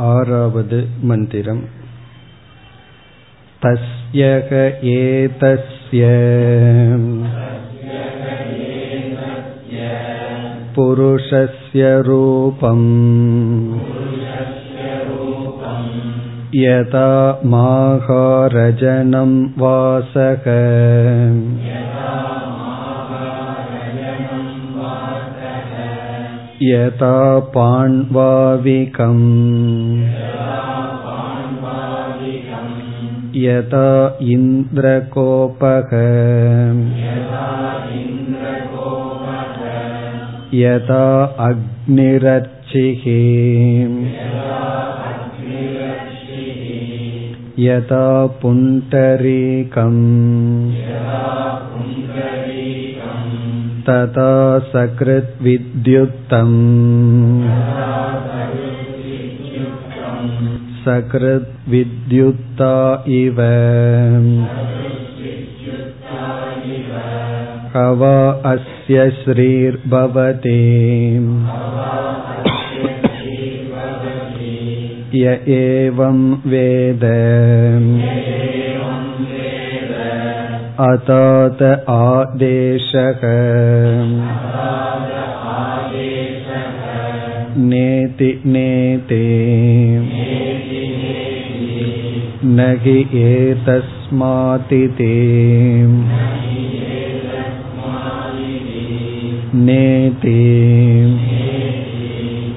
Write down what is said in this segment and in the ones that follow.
आरावद् मन्दिरम् तस्यक एतस्य पुरुषस्य रूपम् यथा माहारजनं वासक यथा पाण्वाविकम् यथा इन्द्रकोपः यथा अग्निरर्चिः यथा पुण्डरीकम् तथा सकृद्विद्युत्तम् सकृद्विद्युत्ता इव हवा अस्य श्रीर्भवति य एवं वेद अतात आदेशः नेति नेते न हि एतस्मातिते नेति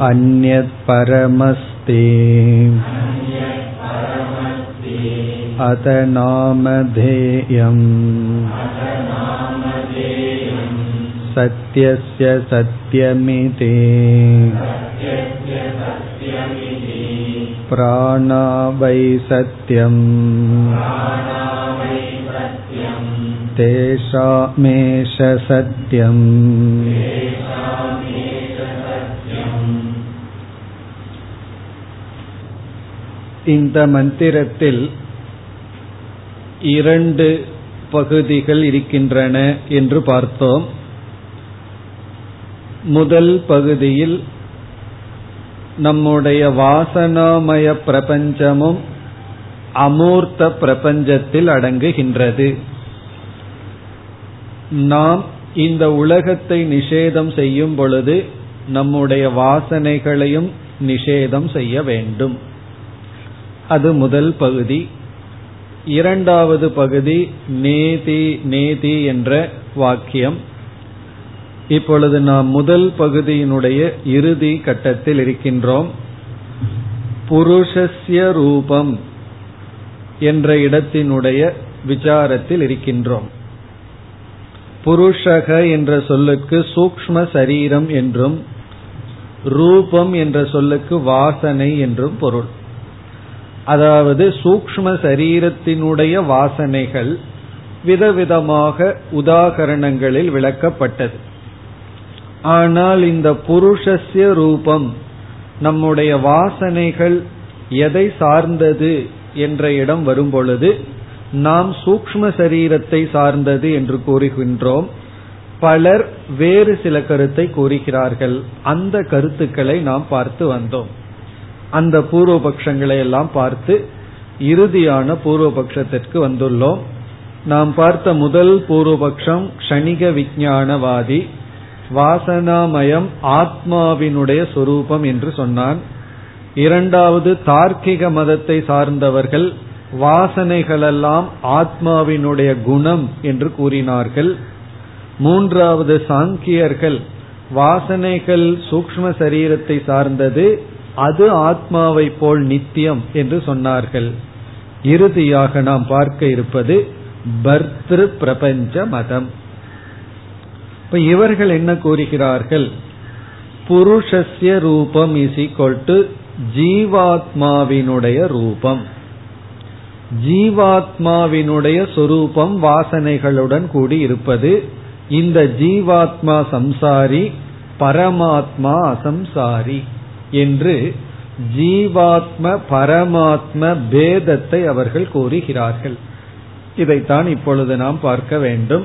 अन्यत्परमस्ति अत नामधेयम् सत्यस्य सत्यमिति प्राणा वै सत्यम् तेषामेष सत्यम् இந்த மந்திரத்தில் இரண்டு பகுதிகள் இருக்கின்றன என்று பார்த்தோம். முதல் பகுதியில் நம்முடைய வாசனாமய பிரபஞ்சமும் அமூர்த்த பிரபஞ்சத்தில் அடங்குகின்றது. நாம் இந்த உலகத்தை நிஷேதம் செய்யும் பொழுது நம்முடைய வாசனைகளையும் நிஷேதம் செய்ய வேண்டும். அது முதல் பகுதி. இரண்டாவது பகுதி நேதி நேதி என்ற வாக்கியம். இப்பொழுது நாம் முதல் பகுதியினுடைய இறுதி கட்டத்தில் இருக்கின்றோம். புருஷஸ்ய ரூபம் என்ற இடத்தினுடைய விசாரத்தில் இருக்கின்றோம். புருஷக என்ற சொல்லுக்கு சூக்ம சரீரம் என்றும் ரூபம் என்ற சொல்லுக்கு வாசனை என்றும் பொருள். அதாவது சூக்ம சரீரத்தினுடைய வாசனைகள் விதவிதமாக உதாகரணங்களில் விளக்கப்பட்டது. ஆனால் இந்த புருஷஸ்ய ரூபம் நம்முடைய வாசனைகள் எதை சார்ந்தது என்ற இடம் வரும்பொழுது நாம் சூக்ம சரீரத்தை சார்ந்தது என்று கூறுகின்றோம். பலர் வேறு சில கருத்தை கூறுகிறார்கள். அந்த கருத்துக்களை நாம் பார்த்து வந்தோம். அந்த பூர்வபக்ஷங்களை எல்லாம் பார்த்து இறுதியான பூர்வபக்ஷத்திற்கு வந்துள்ளோம். நாம் பார்த்த முதல் பூர்வபக்ஷம் க்ஷணிக விஞ்ஞானவாதி வாசனாமயம் ஆத்மாவினுடைய சொரூபம் என்று சொன்னான். இரண்டாவது தார்க்கிக மதத்தை சார்ந்தவர்கள் வாசனைகளெல்லாம் ஆத்மாவினுடைய குணம் என்று கூறினார்கள். மூன்றாவது சாங்கியர்கள் வாசனைகள் சூக்ம சரீரத்தை சார்ந்தது அது ஆத்மாவை போல் நித்தியம் என்று சொன்னார்கள். இறுதியாக நாம் பார்க்க இருப்பது பர்திரு பிரபஞ்ச மதம் இப்ப இவர்கள் என்ன கூறுகிறார்கள்? புருஷஸ்ய ரூபம் இஸ் ஈக்வல் டு ஜீவாத்மாவினுடைய ரூபம். ஜீவாத்மாவினுடைய சொரூபம் வாசனைகளுடன் கூடி இருப்பது இந்த ஜீவாத்மா சம்சாரி பரமாத்மா அசம்சாரி. என்று ஜீவாத்ம பரமாத்ம பேதத்தை அவர்கள் கூறுகிறார்கள். இதைத்தான் இப்பொழுது நாம் பார்க்க வேண்டும்.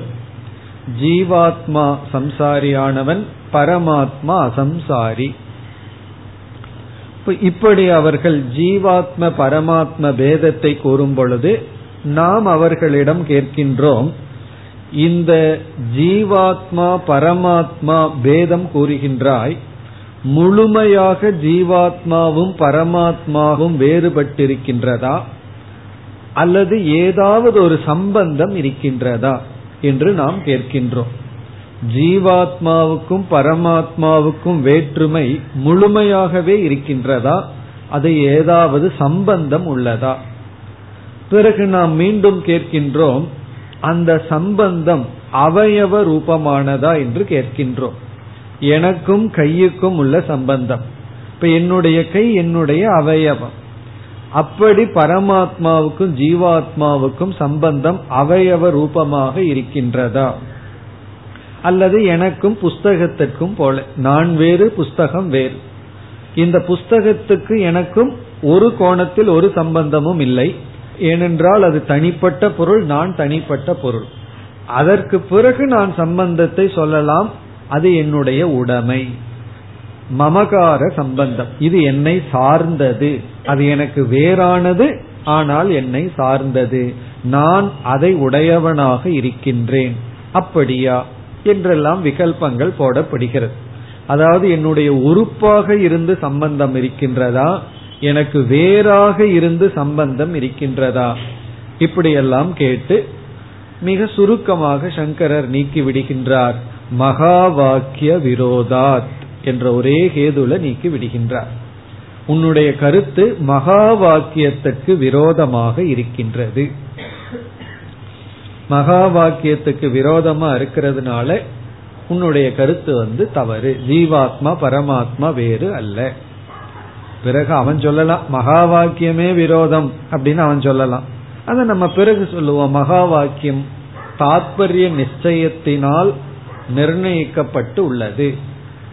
ஜீவாத்மா சம்சாரியானவன் பரமாத்மா அசம்சாரி. இப்படி அவர்கள் ஜீவாத்ம பரமாத்ம பேதத்தை கூறும் பொழுது நாம் அவர்களிடம் கேட்கின்றோம் இந்த ஜீவாத்மா பரமாத்மா பேதம் கூறுகின்றாய் முழுமையாக ஜீவாத்மாவும் பரமாத்மாவும் வேறுபட்டிருக்கின்றதா? அல்லது ஏதாவது ஒரு சம்பந்தம் இருக்கின்றதா? என்று நாம் கேட்கின்றோம். ஜீவாத்மாவுக்கும் பரமாத்மாவுக்கும் வேற்றுமை முழுமையாகவே இருக்கின்றதா? அது ஏதாவது சம்பந்தம் உள்ளதா? பிறகு நாம் மீண்டும் கேட்கின்றோம் அந்த சம்பந்தம் அவயவ ரூபமானதா என்று கேட்கின்றோம். எனக்கும் கையுக்கும் உள்ள சம்பந்தம். இப்ப என்னுடைய கை என்னுடைய அவயவம். அப்படி பரமாத்மாவுக்கும் ஜீவாத்மாவுக்கும் சம்பந்தம் அவயவ ரூபமாக இருக்கின்றதா? அல்லது எனக்கும் புஸ்தகத்திற்கும் போல. நான் வேறு புஸ்தகம் வேறு. இந்த புஸ்தகத்துக்கு எனக்கும் ஒரு கோணத்தில் ஒரு சம்பந்தமும் இல்லை. ஏனென்றால் அது தனிப்பட்ட பொருள் நான் தனிப்பட்ட பொருள். அதற்கு பிறகு நான் சம்பந்தத்தை சொல்லலாம். அது என்னுடைய உடைமை. மமகார சம்பந்தம். இது என்னை சார்ந்தது. அது எனக்கு வேறானது ஆனால் என்னை சார்ந்தது. நான் அதை உடையவனாக இருக்கின்றேன். அப்படியா? என்றெல்லாம் விகல்பங்கள் போடப்படுகிறது. அதாவது என்னுடைய உறுப்பாக இருந்து சம்பந்தம் இருக்கின்றதா? எனக்கு வேறாக இருந்து சம்பந்தம் இருக்கின்றதா? இப்படியெல்லாம் கேட்டு மிக சுருக்கமாக சங்கரர் நீக்கி விடுகின்றார். மகா வாக்கிய விரோதாத் என்ற ஒரே கேதுல நீக்கி விடுகின்றார். உன்னுடைய கருத்து மகா வாக்கியத்துக்கு விரோதமாக இருக்கின்றது. மகா வாக்கியத்துக்கு விரோதமா இருக்கிறதுனால உன்னுடைய கருத்து வந்து தவறு. ஜீவாத்மா பரமாத்மா வேறு அல்ல. பிறகு அவன் சொல்லலாம் மகா வாக்கியமே விரோதம் அப்படின்னு அவன் சொல்லலாம். அதை நம்ம பிறகு சொல்லுவோம். மகா வாக்கியம் தாத்பரிய நிச்சயத்தினால் நிர்ணயிக்கப்பட்டு உள்ளது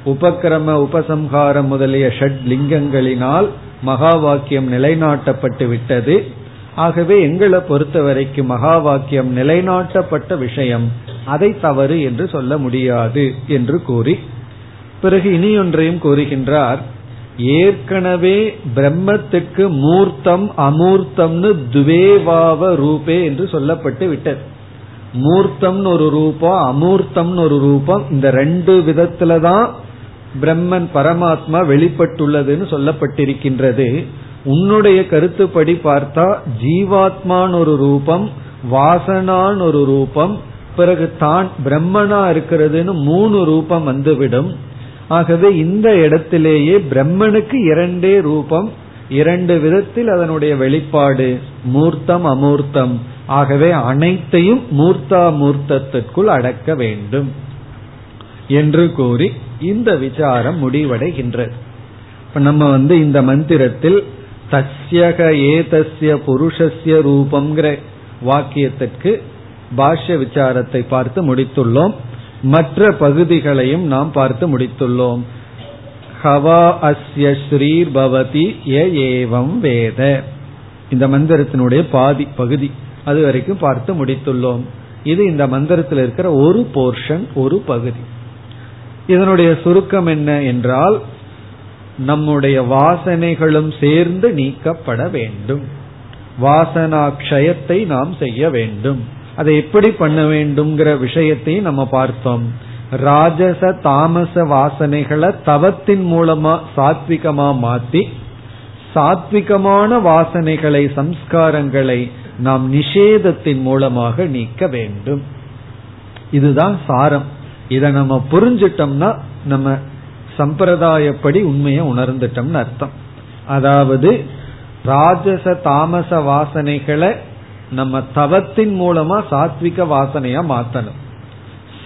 உபக்கிரம உபசம்ஹாரம் முதலிய ஷட் லிங்கங்களினால் மகா வாக்கியம் நிலைநாட்டப்பட்டு விட்டது. ஆகவே எங்களை பொறுத்த வரைக்கும் மகா வாக்கியம் நிலைநாட்டப்பட்ட விஷயம். அதை தவறு என்று சொல்ல முடியாது என்று கூறி பிறகு இனியொன்றையும் கூறுகின்றார் ஏற்கனவே பிரம்மத்துக்கு மூர்த்தம் அமூர்த்தம்னு துவேவாவ ரூபே என்று சொல்லப்பட்டு விட்டது. மூர்த்தம்னு ஒரு ரூபம் அமூர்த்தம்னு ஒரு ரூபம் இந்த ரெண்டு விதத்துலதான் பிரம்மன் பரமாத்மா வெளிப்பட்டுள்ளதுன்னு சொல்லப்பட்டிருக்கின்றது. உன்னுடைய கருத்துப்படி பார்த்தா ஜீவாத்மான் ஒரு ரூபம் வாசனான் ஒரு ரூபம் பிறகு தான் பிரம்மனா இருக்கிறதுன்னு மூணு ரூபம் வந்துவிடும். ஆகவே இந்த இடத்திலேயே பிரம்மனுக்கு இரண்டே ரூபம் இரண்டு விதத்தில் அதனுடைய வெளிப்பாடு மூர்த்தம் அமூர்த்தம். ஆகவே அனைத்தையும் மூர்த்தா மூர்த்தத்திற்குள் அடக்க வேண்டும் என்று கூறி இந்த விசாரம் முடிவடைகின்றது. இப்ப நம்ம வந்து இந்த மந்திரத்தில் தஸ்யக ஏதஸ்ய புருஷஸ்ய ரூபம்ங்கிற வாக்கியத்திற்கு பாஷ்ய விசாரத்தை பார்த்து முடித்துள்ளோம். மற்ற பகுதிகளையும் நாம் பார்த்து முடித்துள்ளோம். ஹவா அஸ்ய ஸ்ரீர் பவதி ஏவம் வேத. இந்த மந்திரத்தினுடைய பாதி பகுதி. அது வரைக்கும் பார்த்து முடித்துள்ளோம். இது இந்த மந்திரத்தில் இருக்கிற ஒரு போர்ஷன் ஒரு பகுதி. இதனுடைய சுருக்கம் என்ன என்றால் நம்முடைய வாசனைகளும் சேர்ந்து நீக்கப்பட வேண்டும். வாசனாக்ஷயத்தை நாம் செய்ய வேண்டும். அதை எப்படி பண்ண வேண்டும்ங்கிற விஷயத்தையும் நம்ம பார்த்தோம். ராஜச தாமச வாசனைகளை தவத்தின் மூலமா சாத்விகமா மாத்தி சாத்விகமான வாசனைகளை சம்ஸ்காரங்களை நாம் நிஷேதத்தின் மூலமாக நீக்க வேண்டும். இதுதான் சாரம். இதை நம்ம புரிஞ்சிட்டோம்னா நம்ம சம்பிரதாயப்படி உண்மையை உணர்ந்துட்டோம்னு அர்த்தம். அதாவது ராஜச தாமச வாசனைகளை நம்ம தவத்தின் மூலமா சாத்விக வாசனையா மாத்தணும்.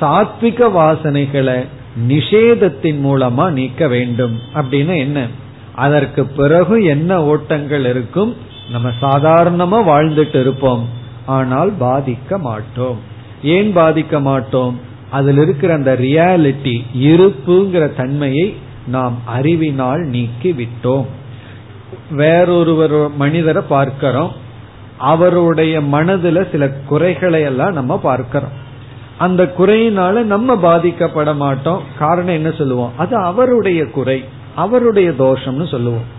சாத்விக வாசனைகளை நிஷேதத்தின் மூலமா நீக்க வேண்டும். அப்படின்னு என்ன? அதற்கு பிறகு என்ன ஓட்டங்கள் இருக்கும்? நம்ம சாதாரணமா வாழ்ந்துட்டு இருப்போம். ஆனால் பாதிக்க மாட்டோம். ஏன் பாதிக்க மாட்டோம்? அதில் இருக்கிற அந்த ரியாலிட்டி இருப்புங்கிற தன்மையை நாம் அறிவினால் நீக்கி விட்டோம். வேறொருவர் மனிதரை பார்க்கிறோம். அவருடைய மனதுல சில குறைகளை எல்லாம் நம்ம பார்க்கிறோம். அந்த குறையினால நம்ம பாதிக்கப்பட மாட்டோம். காரணம் என்ன சொல்லுவோம்? அது அவருடைய குறை அவருடைய தோஷம்னு சொல்லுவோம்.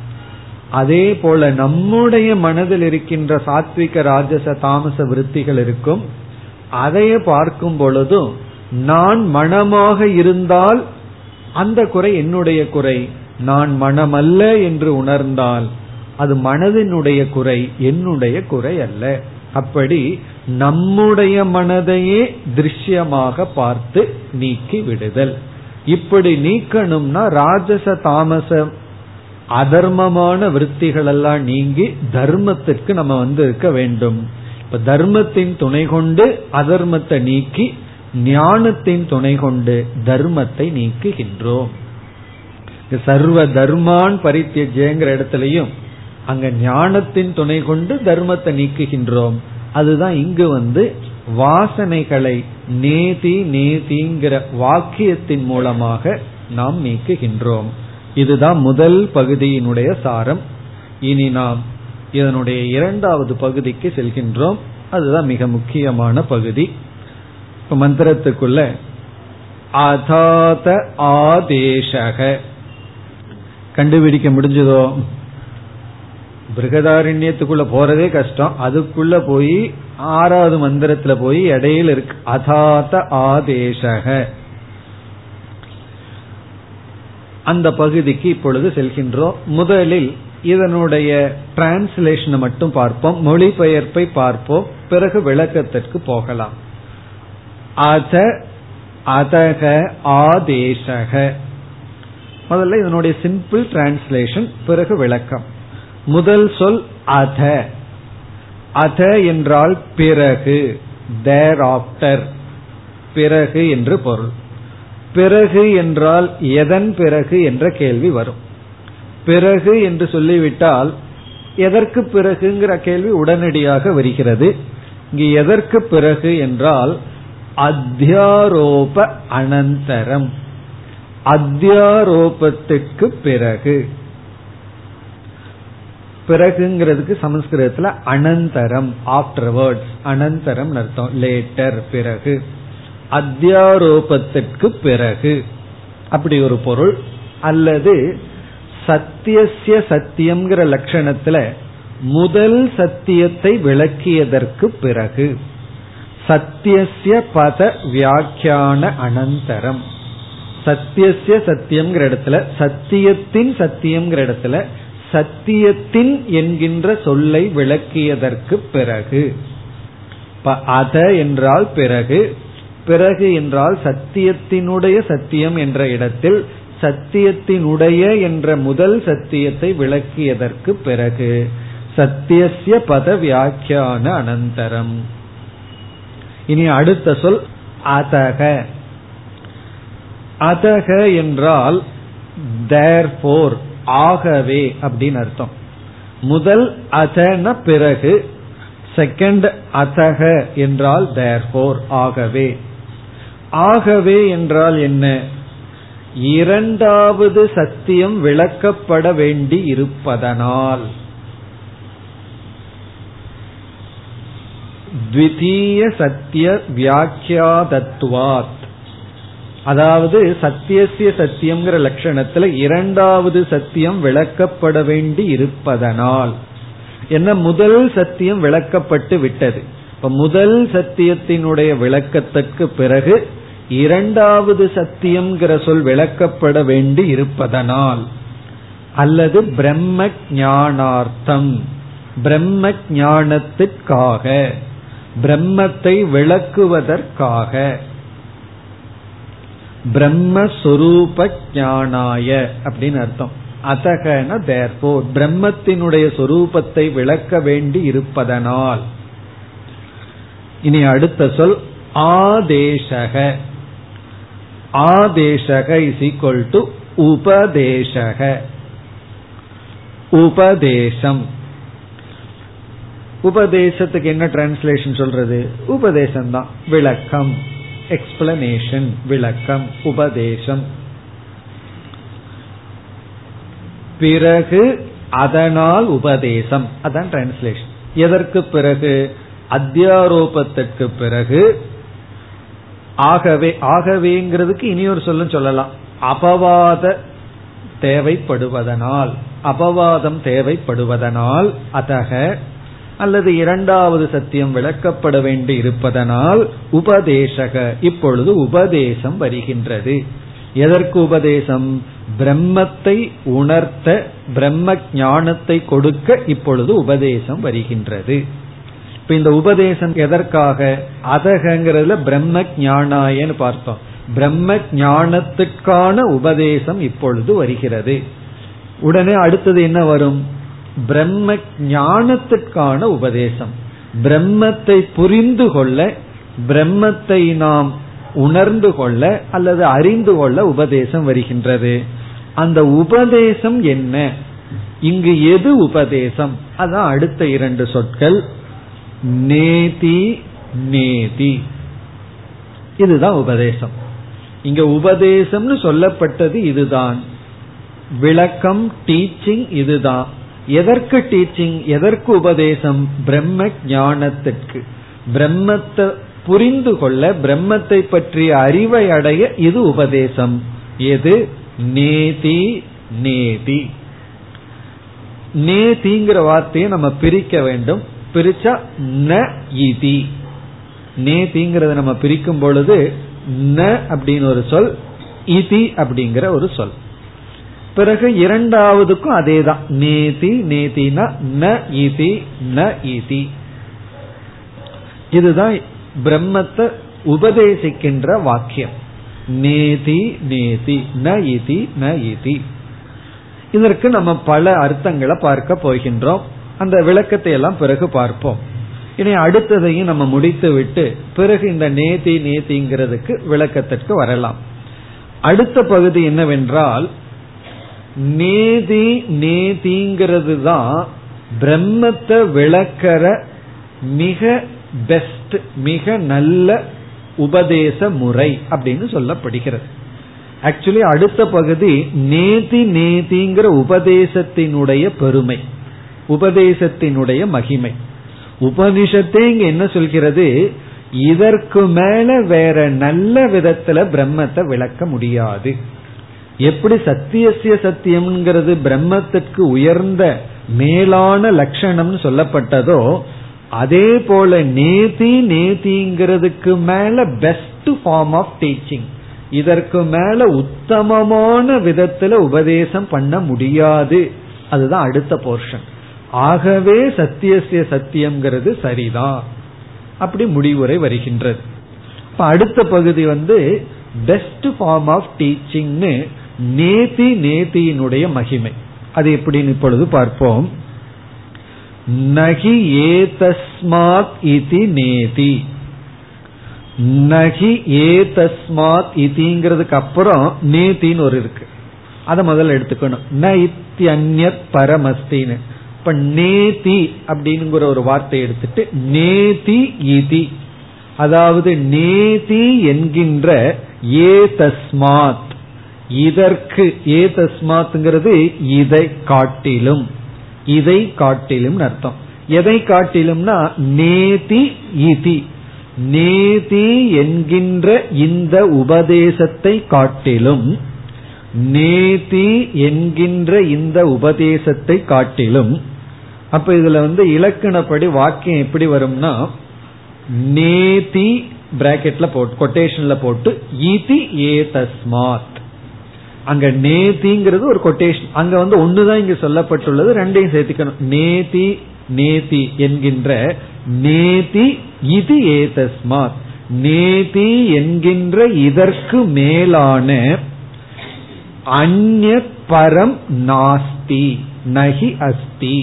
அதே போல நம்முடைய மனதில் இருக்கின்ற சாத்விக ராஜச தாமச விருத்திகள் இருக்கும். அதையே பார்க்கும் பொழுதும் நான் மனமாக இருந்தால் அந்த குறை என்னுடைய குறை. நான் மனமல்ல என்று உணர்ந்தால் அது மனதினுடைய குறை என்னுடைய குறை அல்ல. அப்படி நம்முடைய மனதையே திருஷ்யமாக பார்த்து நீக்கி விடுதல். இப்படி நீக்கணும்னா ராஜச தாமச அதர்மமான விற்த்திகள் எல்லாம் நீங்கி தர்மத்திற்கு நம்ம வந்து இருக்க வேண்டும். இப்ப தர்மத்தின் துணை கொண்டு அதர்மத்தை நீக்கி ஞானத்தின் துணை கொண்டு தர்மத்தை நீக்குகின்றோம். சர்வ தர்மான் பரித்தியஜேங்கிற இடத்துலயும் அங்க ஞானத்தின் துணை கொண்டு தர்மத்தை நீக்குகின்றோம். அதுதான் இங்கு வந்து வாசனைகளை நேதி நேதிங்கிற வாக்கியத்தின் மூலமாக நாம் நீக்குகின்றோம். இதுதான் முதல் பகுதியினுடைய சாரம். இனி நாம் இதனுடைய இரண்டாவது பகுதிக்கு செல்கின்றோம். அதுதான் மிக முக்கியமான பகுதி. மந்திரத்துக்குள்ள அதாத ஆதேசக. கண்டுபிடிக்க முடிஞ்சதோ? பிருகதாரண்யத்துக்குள்ள போறதே கஷ்டம். அதுக்குள்ள போய் ஆறாவது மந்திரத்துல போய் இடையில இருக்கு. அதாத ஆதேசக. அந்த பகுதிக்கு இப்பொழுது செல்கின்றோம் முதலில் இதனுடைய டிரான்ஸ்லேஷனை மட்டும் பார்ப்போம். மொழிபெயர்ப்பை பார்ப்போம். பிறகு விளக்கத்திற்கு போகலாம். அத அதக ஆதேசக. முதல்ல இதனுடைய சிம்பிள் டிரான்ஸ்லேஷன் பிறகு விளக்கம். முதல் சொல் அத. அத என்றால் பிறகு தேர் ஆப்டர் பிறகு என்று பொருள். பிறகு என்றால் எதன் பிறகு என்ற கேள்வி வரும். பிறகு என்று சொல்லிவிட்டால் எதற்கு பிறகுங்கிற கேள்வி உடனடியாக வருகிறது. இங்கு எதற்கு பிறகு என்றால் அத்தியாரோப அனந்தரம். அத்தியாரோபத்துக்கு பிறகு. பிறகுங்கிறதுக்கு சமஸ்கிருதத்துல அனந்தரம் ஆப்டர் வேர்ட்ஸ் அனந்தரம் அர்த்தம். லேட்டர் பிறகு. அத்தியாரோபத்திற்கு பிறகு. அப்படி ஒரு பொருள். அல்லது சத்தியசிய சத்தியம்ங்கிற லட்சணத்துல முதல் சத்தியத்தை விளக்கியதற்கு பிறகு. சத்தியசிய பத வியாக்கியான அனந்தரம். சத்தியசிய சத்தியம்ங்கிற இடத்துல சத்தியத்தின் சத்தியம்ங்கிற இடத்துல சத்தியத்தின் என்கின்ற சொல்லை விளக்கியதற்கு பிறகு. அத என்றால் பிறகு பிறகு என்றால் சத்தியத்தினுடைய சத்தியம் என்ற இடத்தில் சத்தியத்தினுடைய என்ற முதல் சத்தியத்தை விளக்கியதற்கு பிறகு சத்தியசிய பத வியாக்கியான அனந்தரம். இனி அடுத்த சொல் அதக. அதக என்றால் தேர்போர் ஆகவே அப்படின்னு அர்த்தம். முதல் அதன பிறகு செகண்ட் அதக என்றால் தேர்போர் ஆகவே. ஆகவே என்றால் என்ன? இரண்டாவது சத்தியம் விளக்கப்பட வேண்டி இருப்பதனால். த்விதீய சத்திய வியாக்கியாதத்துவாத். அதாவது சத்தியசிய சத்தியம்ங்கிற லட்சணத்துல இரண்டாவது சத்தியம் விளக்கப்பட வேண்டி இருப்பதனால். என்ன? முதல் சத்தியம் விளக்கப்பட்டு விட்டது. இப்ப முதல் சத்தியத்தினுடைய விளக்கத்திற்கு பிறகு இரண்டாவது சத்தியம்ங்கிற சொல் விளக்கப்பட வேண்டி இருப்பதனால் அல்லது பிரம்ம ஞானார்த்தம் பிரம்ம ஞானத்திற்காக பிரம்மத்தை விளக்குவதற்காக. பிரம்மஸ்வரூப ஞானாய அப்படின்னு அர்த்தம். அத்தகன தேர்போர் பிரம்மத்தினுடைய சொரூபத்தை விளக்க வேண்டி இருப்பதனால் இனி அடுத்த சொல் ஆதேசக. ஆதேசக இஸ் ஈக்வல் டு உபதேசக. உபதேசம். உபதேசத்துக்கு என்ன டிரான்ஸ்லேஷன் சொல்றது? உபதேசம் தான் விளக்கம். எக்ஸ்பிளனேஷன் விளக்கம் உபதேசம். பிறகு அதனால் உபதேசம். அதான் டிரான்ஸ்லேஷன் எதற்கு பிறகு? அத்தியாரோபத்திற்கு பிறகு ஆகவே ஆகவேங்கிறதுக்கு இனி ஒரு சொல்லும் சொல்லலாம். அபவாத தேவைப்படுவதனால் அபவாதம் தேவைப்படுவதனால் அதக அல்லது இரண்டாவது சத்தியம் விளக்கப்பட வேண்டி இருப்பதனால் உபதேசக இப்பொழுது உபதேசம் வருகின்றது. எதற்கு உபதேசம்? பிரம்மத்தை உணர்த்த பிரம்ம ஞானத்தை கொடுக்க இப்பொழுது உபதேசம் வருகின்றது. இப்ப இந்த உபதேசம் எதற்காக? அதகங்கிறதுல பிரம்ம ஞானாயன்னு பார்த்தோம். பிரம்ம ஞானத்துக்கான உபதேசம் இப்பொழுது வருகிறது. உடனே அடுத்தது என்ன வரும்? பிரம்ம ஞானத்துக்கான உபதேசம். பிரம்மத்தை புரிந்து கொள்ள பிரம்மத்தை நாம் உணர்ந்து கொள்ள அல்லது அறிந்து கொள்ள உபதேசம் வருகின்றது. அந்த உபதேசம் என்ன? இங்கு எது உபதேசம்? அதான் அடுத்த இரண்டு சொற்கள். நேதி நேதி. இதுதான் உபதேசம். இங்க உபதேசம்னு சொல்லப்பட்டது இதுதான். விளக்கம் டீச்சிங் இதுதான். எதற்கு டீச்சிங்? எதற்கு உபதேசம்? பிரம்ம ஞானத்திற்கு. பிரம்மத்தை புரிந்து கொள்ள பிரம்மத்தை பற்றிய அறிவை அடைய இது உபதேசம். எது? நேதி நேதி. நேதிங்கிற வார்த்தையை நம்ம பிரிக்க வேண்டும். பிரிச்சா ந இதி. நேதிங்கிறத நம்ம பிரிக்கும் பொழுது ந அப்படின்னு ஒரு சொல் இதி அப்படிங்கிற ஒரு சொல். பிறகு இரண்டாவதுக்கும் அதே தான் நேதி நேதினா ந இதி ந இதி. இதுதான் பிரம்மத்தை உபதேசிக்கின்ற வாக்கியம். நேதி நேதி ந இதி ந இதி. இதற்கு நம்ம பல அர்த்தங்களை பார்க்க போகின்றோம். அந்த விளக்கத்தை எல்லாம் பிறகு பார்ப்போம். இனி அடுத்ததையும் நம்ம முடித்து விட்டு பிறகு இந்த நேதி நேதிங்கிறதுக்கு விளக்கத்திற்கு வரலாம். அடுத்த பகுதி என்னவென்றால் நேதி நேதிங்கிறது தான் பிரம்மத்தை விளக்கிற மிக பெஸ்ட் மிக நல்ல உபதேச முறை அப்படின்னு சொல்லப்படுகிறது. ஆக்சுவலி அடுத்த பகுதி நேதி நேதிங்கிற உபதேசத்தினுடைய பெருமை. உபதேசத்தினுடைய மகிமை. உபனிஷத்தே இங்க என்ன சொல்கிறது? இதற்கு மேல வேற நல்ல விதத்துல பிரம்மத்தை விளக்க முடியாது. எப்படி சத்தியசிய சத்தியம்ங்கிறது பிரம்மத்திற்கு உயர்ந்த மேலான லட்சணம்னு சொல்லப்பட்டதோ அதே போல நேதி நேதிங்கிறதுக்கு மேல பெஸ்ட் ஃபார்ம் ஆஃப் டீச்சிங் இதற்கு மேல உத்தமமான விதத்துல உபதேசம் பண்ண முடியாது. அதுதான் அடுத்த போர்ஷன் ஆகவே சத்தியசிய சத்தியம்ங்கிறது சரிதான் அப்படி முடிவுரை வருகின்றது. இப்ப அடுத்த பகுதி வந்து பெஸ்ட் ஃபார்ம் ஆஃப் டீச்சிங்னு நேதி நேதியினுடைய மகிமை. அது எப்படின்னு இப்பொழுது பார்ப்போம். நகி ஏதஸ்மாத் இதி நேதி. நகி ஏதஸ்மாத் இதிங்கிறதுக்கு அப்புறம் நேத்தின்னு ஒரு இருக்கு. அதை முதல்ல எடுத்துக்கணும். ந இத்தியன்யத் பரமஸ்தின்னு. இப்ப நேதி அப்படிங்கிற ஒரு வார்த்தை எடுத்துட்டு நேதி இதி. அதாவது நேதி என்கின்ற ஏ தஸ்மாத் இதற்கு ஏ தஸ்மாத்ங்கிறது இதை காட்டிலும். இதை காட்டிலும் அர்த்தம். எதை காட்டிலும்னா நேதி இதி. நேதி என்கின்ற இந்த உபதேசத்தை காட்டிலும் நேதி என்கின்ற இந்த உபதேசத்தை காட்டிலும் அப்ப இதுல வந்து இலக்கணப்படி வாக்கியம் எப்படி வரும்னா நேதி பிராக்கெட்ல போட்டு கொட்டேஷன்ல போட்டு இதி ஏ தஸ்மாத் அங்க நேதிங்கிறது ஒரு கொட்டேஷன் அங்க வந்து ஒண்ணுதான் இங்க சொல்லப்பட்டுள்ளது ரெண்டையும் சேர்த்துக்கணும். நேதி நேதி என்கின்ற நேதி இது ஏ தஸ்மாத் நேதி என்கின்ற இதற்கு மேலான அந்நிய பரம் நாஸ்தி நகி அஸ்தி.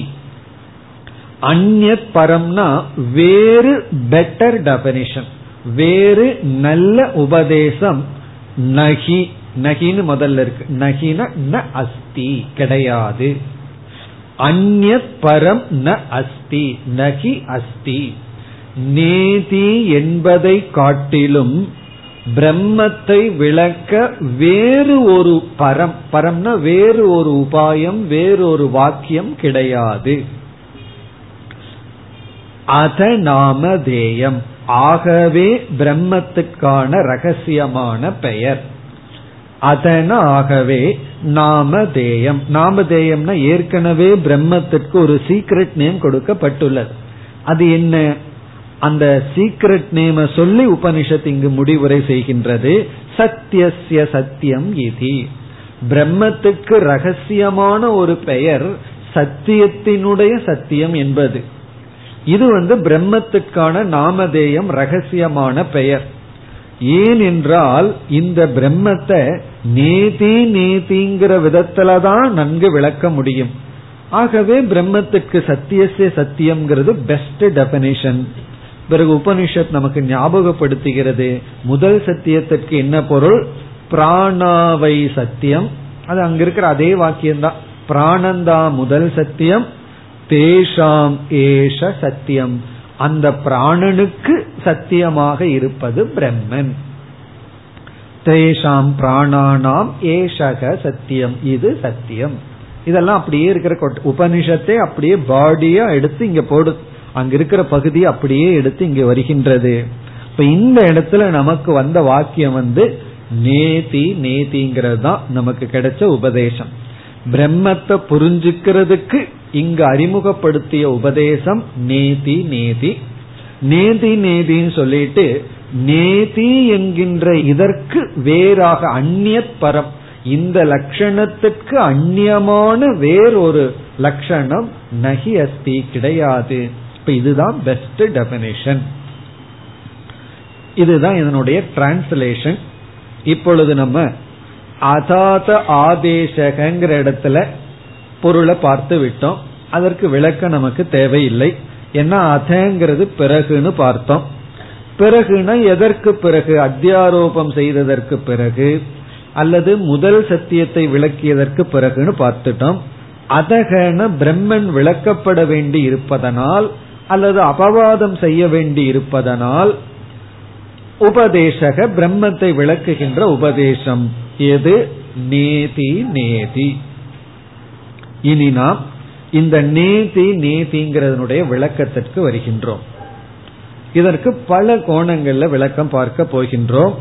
அந்நியத் பரம்னா வேறு பெட்டர் டெபனிஷன் வேறு நல்ல உபதேசம். நகி நகின்னு முதல்ல இருக்கு. நகின ந அஸ்தி கிடையாது. அந்நத் பரம் ந அஸ்தி நகி அஸ்தி. நேதி என்பதை காட்டிலும் பிரம்மத்தை விளக்க வேறு ஒரு பரம் பரம்னா வேறு ஒரு உபாயம் வேறு ஒரு வாக்கியம் கிடையாது. அத நாமதேயம். ஆகவே பிரம்மத்துக்கான ரகசியமான பெயர். அதனாகவே நாமதேயம். நாமதேயம்னா ஏற்கனவே பிரம்மத்திற்கு ஒரு சீக்ரெட் நேம் கொடுக்கப்பட்டுள்ளது. அது என்ன? அந்த சீக்ரெட் நேம சொல்லி உபனிஷத் இங்கு முடிவுரை செய்கின்றது. சத்தியசிய சத்தியம் இதி. பிரம்மத்துக்கு ரகசியமான ஒரு பெயர் சத்தியத்தினுடைய சத்தியம் என்பது. இது வந்து பிரம்மத்துக்கான நாமதேயம் ரகசியமான பெயர். ஏனென்றால் இந்த பிரம்மத்தை நேதி நேதிங்கிற விதத்துலதான் நன்கு விளக்க முடியும். ஆகவே பிரம்மத்துக்கு சத்தியசே சத்தியம்ங்கிறது பெஸ்ட் டெபனிஷன் பிறகு உபனிஷத் நமக்கு ஞாபகப்படுத்துகிறது. முதல் சத்தியத்திற்கு என்ன பொருள்? பிராணாவை சத்தியம். அது அங்க இருக்கிற அதே வாக்கியம்தான். பிராணந்தா முதல் சத்தியம் தேஷாம் ஏஷ சத்தியம். அந்த பிராணனுக்கு சத்தியமாக இருப்பது பிரம்மன். தேஷாம் பிராணானாம் ஏஷக சத்தியம். இது சத்தியம். இதெல்லாம் அப்படியே இருக்கிற உபனிஷத்தை அப்படியே பாடியா எடுத்து இங்க போடு அங்க இருக்கிற பகுதியை அப்படியே எடுத்து இங்க வருகின்றது. இப்ப இந்த இடத்துல நமக்கு வந்த வாக்கியம் வந்து நேதி நேதிங்கிறது தான் நமக்கு கிடைச்ச உபதேசம். பிரம்மத்தை புரிஞ்சுக்கிறதுக்கு இங்கு அறிமுகப்படுத்திய உபதேசம் நேதி நேதி. நேதி நேதின்னு சொல்லிட்டு நேதி என்கின்ற இதற்கு வேறாக அந்நியத் பரம். இந்த லட்சணத்துக்கு அந்நியமான வேறொரு லட்சணம் நகி அஸ்தி கிடையாது. இப்ப இதுதான் பெஸ்ட் டெபினேஷன் இதுதான் இதனுடைய டிரான்ஸ்லேஷன் இப்பொழுது நம்ம அதாத ஆதேசகங்கிற இடத்துல பொருளை பார்த்து விட்டோம். அதற்கு விளக்க நமக்கு தேவையில்லை. ஏன்னா அதங்கிறது பிறகுன்னு பார்த்தோம். பிறகுனா எதற்கு பிறகு? அத்தியாரோபம் செய்ததற்கு பிறகு அல்லது முதல் சத்தியத்தை விளக்கியதற்கு பிறகுன்னு பார்த்துட்டோம். அதகன பிரம்மன் விளக்கப்பட வேண்டி இருப்பதனால் அல்லது அபவாதம் செய்ய வேண்டி இருப்பதனால் உபதேசக பிரம்மத்தை விளக்குகின்ற உபதேசம். எது? நேதி நேதி. இனி நாம் இந்த நேதி நேதிங்கிறதனுடைய விளக்கத்திற்கு வருகின்றோம். இதற்கு பல கோணங்கள்ல விளக்கம் பார்க்க போகின்றோம்.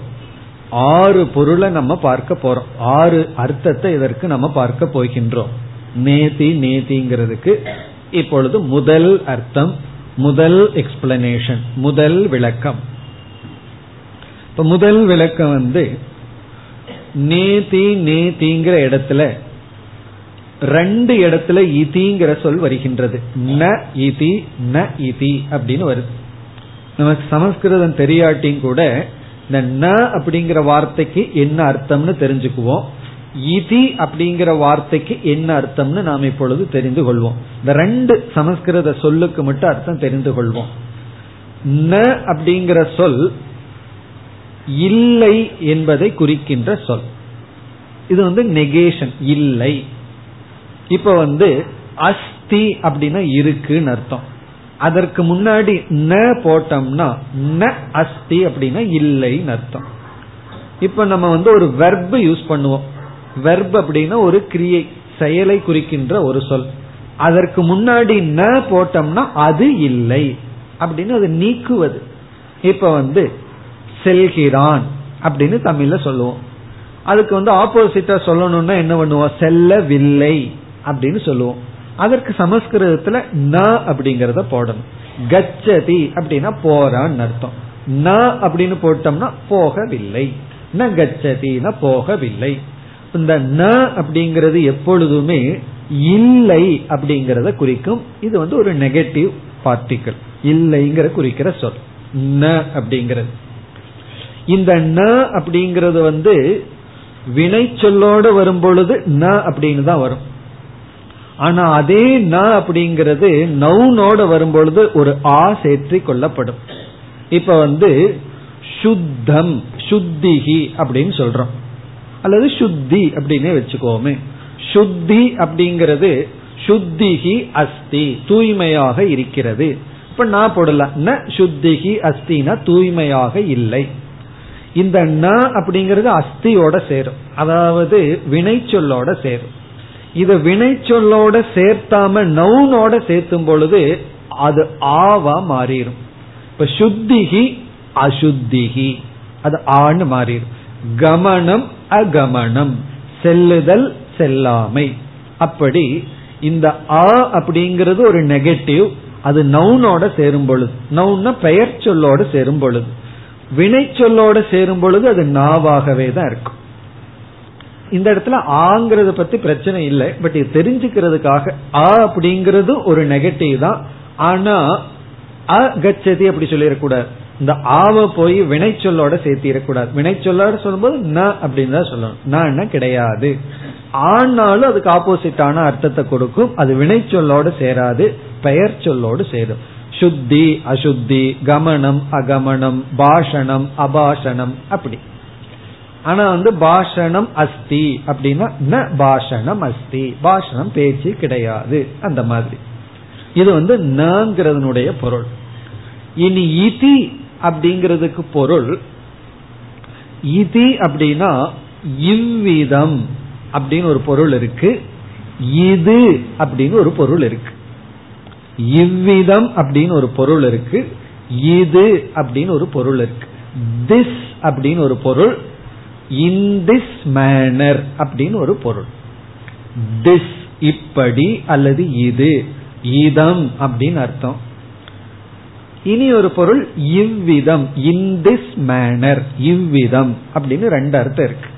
ஆறு பொருளை நம்ம பார்க்க போறோம். ஆறு அர்த்தத்தை இதற்கு நம்ம பார்க்க போகின்றோம். நேதி நேதிங்கிறதுக்கு இப்பொழுது முதல் அர்த்தம் முதல் எக்ஸ்பிளனேஷன் முதல் விளக்கம். இப்ப முதல் விளக்கம் வந்து நேதி நேதிங்கிற இடத்துல ரெண்டு இடத்துல இதிங்கிற சொல் வருகின்றது. ந இதி ந இதி அப்படின்னு வருது. நமக்கு சமஸ்கிருதம் தெரியாட்டியும் கூட இந்த ந அப்படிங்கிற வார்த்தைக்கு என்ன அர்த்தம்னு தெரிஞ்சுக்குவோம். இதி அப்படிங்கிற வார்த்தைக்கு என்ன அர்த்தம்னு நாம் இப்பொழுது தெரிந்து கொள்வோம். இந்த ரெண்டு சமஸ்கிருத சொல்லுக்கு மட்டும் அர்த்தம் தெரிந்து கொள்வோம். ந அப்படிங்கிற சொல் இல்லை என்பதை குறிக்கின்ற சொல். இது வந்து நெகேஷன் இல்லை. இப்ப வந்து அஸ்தி அப்படின்னா இருக்குன்னு அர்த்தம். அதற்கு முன்னாடி ந போட்டோம்னா ந அஸ்தி அப்படின்னா இல்லைன்னு அர்த்தம். இப்ப நம்ம வந்து ஒரு வெர்ப் யூஸ் பண்ணுவோம். வெர்ப் அப்படின்னா ஒரு கிரியை செயலை குறிக்கின்ற ஒரு சொல். அதற்கு முன்னாடி ந போட்டோம்னா அது இல்லை அப்படின்னு அது நீக்குவது. இப்ப வந்து செல்கிறான் அப்படின்னு தமிழ்ல சொல்லுவோம். அதுக்கு வந்து ஆப்போசிட்டா சொல்லணும்னா என்ன பண்ணுவோம்? செல்லவில்லை. அப்படின்னு சொல்லுவோம். அதற்கு சமஸ்கிருதத்துல ந அப்படிங்கறத போடணும். கச்சதி அப்படின்னா போறான்னு அர்த்தம். ந அப்படின்னு போட்டோம்னா போகவில்லை. ந கச்சதினா போகவில்லை. இந்த ந அப்படிங்கிறது எப்பொழுதுமே இல்லை அப்படிங்கறத குறிக்கும். இது வந்து ஒரு நெகட்டிவ் பார்ட்டிக்கல் இல்லைங்கிற குறிக்கிற சொல். ந அப்படிங்கிறது. இந்த ந அப்படிங்கிறது வந்து வினை சொல்லோடு வரும் பொழுது ந அப்படின்னு தான் வரும். ஆனா அதே ந அப்படிங்கிறது நவுனோட வரும்பொழுது ஒரு ஆ சேர்த்து கொள்ளப்படும். இப்ப வந்து சுத்தம் சுத்திகி அப்படின்னு சொல்றோம். அல்லது சுத்தி அப்படின்னே வச்சுக்கோமே. சுத்தி அப்படிங்கிறது சுத்திகி அஸ்தி தூய்மையாக இருக்கிறது. இப்ப நான் போடலாம் ந சுத்திகி அஸ்தினா தூய்மையாக இல்லை. இந்த ந அப்படிங்கிறது அஸ்தியோட சேரும். அதாவது வினை சொல்லோட சேரும். இத வினை சொல்லோட சேர்த்தாம நவுனோட சேர்த்தும் பொழுது அது ஆவா மாறிடும் இப்ப சுத்திகி அசுத்திகி. அது ஆன்னு மாறிடும் கமனம் அகமனம். செல்லுதல் செல்லாமை. அப்படி இந்த ஆ அப்படிங்கிறது ஒரு நெகட்டிவ் அது நவுனோட சேரும் பொழுது. நவுன்னா பெயர் சொல்லோட சேரும் பொழுது. வினை சொல்லோட சேரும் பொழுது அது நாவாகவே தான் இருக்கும். இந்த இடத்துல ஆங்கிறத பத்தி பிரச்சனை இல்லை. பட் இது தெரிஞ்சுக்கிறதுக்காக ஆ அப்படிங்கிறது ஒரு நெகட்டிவ் தான். ஆனா அகச்சதி அப்படி சொல்லிடக்கூடாது. இந்த ஆவ போய் வினை சொல்லோட சேர்த்திடக்கூடாது. வினை சொல்லோட சொல்லும்போது ந அப்படின்னு தான் சொல்லணும். ந கிடையாது. ஆனாலும் அதுக்கு ஆப்போசிட்டான அர்த்தத்தை கொடுக்கும். அது வினை சொல்லோடு சேராது பெயர் சொல்லோடு சேரும். சுத்தி அசுத்தி கமனம் அகமனம் பாஷணம் அபாஷணம் அப்படி. ஆனா வந்து பாஷணம் அஸ்தி அப்படின்னா ந பாஷணம் அஸ்தி. பாஷணம் பேச்சு கிடையாது. அந்த மாதிரி. இது வந்து நங்கிறதனுடைய பொருள். இனி இதி அப்படிங்கிறதுக்கு பொருள். இதி அப்படின்னா இவ்விதம் அப்படின்னு ஒரு பொருள் இருக்கு. இது அப்படின்னு ஒரு பொருள் இருக்கு. இவ்விதம் அப்படின்னு ஒரு பொருள் இருக்கு. இது அப்படின்னு ஒரு பொருள் இருக்கு. திஸ் அப்படின்னு ஒரு பொருள். இன் திஸ் மேனர் அப்படின்னு ஒரு பொருள். திஸ் இப்படி அல்லது இது இதம் அப்படின்னு அர்த்தம். இனி ஒரு பொருள் இவ்விதம் இன் திஸ் மேனர் இவ்விதம் அப்படின்னு ரெண்டு அர்த்தம் இருக்கு.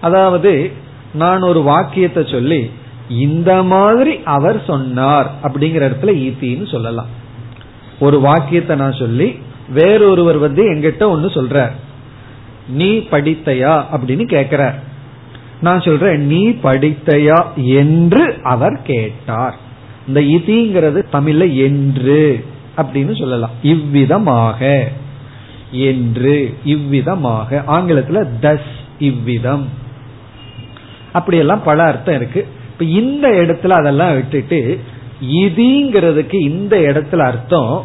அதாவது நான் ஒரு வாக்கியத்தை சொல்லி இந்த மாதிரி அவர் சொன்னார் அப்படிங்கிற இடத்துல ஈத்தின்னு சொல்லலாம். ஒரு வாக்கியத்தை நான் சொல்லி வேறொருவர் வந்து எங்கிட்ட ஒன்னு சொல்றார். நீ படித்தையா அப்படின்னு கேட்கிறார் நான் சொல்றேன் நீ படித்தையா என்று அவர் கேட்டார். இந்த இதிங்கிறது தமிழ்ல என்று அப்படின்னு சொல்லலாம். இவ்விதமாக என்று இவ்விதமாக. ஆங்கிலத்துல தஸ் இவ்விதம். அப்படியெல்லாம் பல அர்த்தம் இருக்கு. இப்ப இந்த இடத்துல அதெல்லாம் விட்டுட்டு இதுங்கிறதுக்கு இந்த இடத்துல அர்த்தம்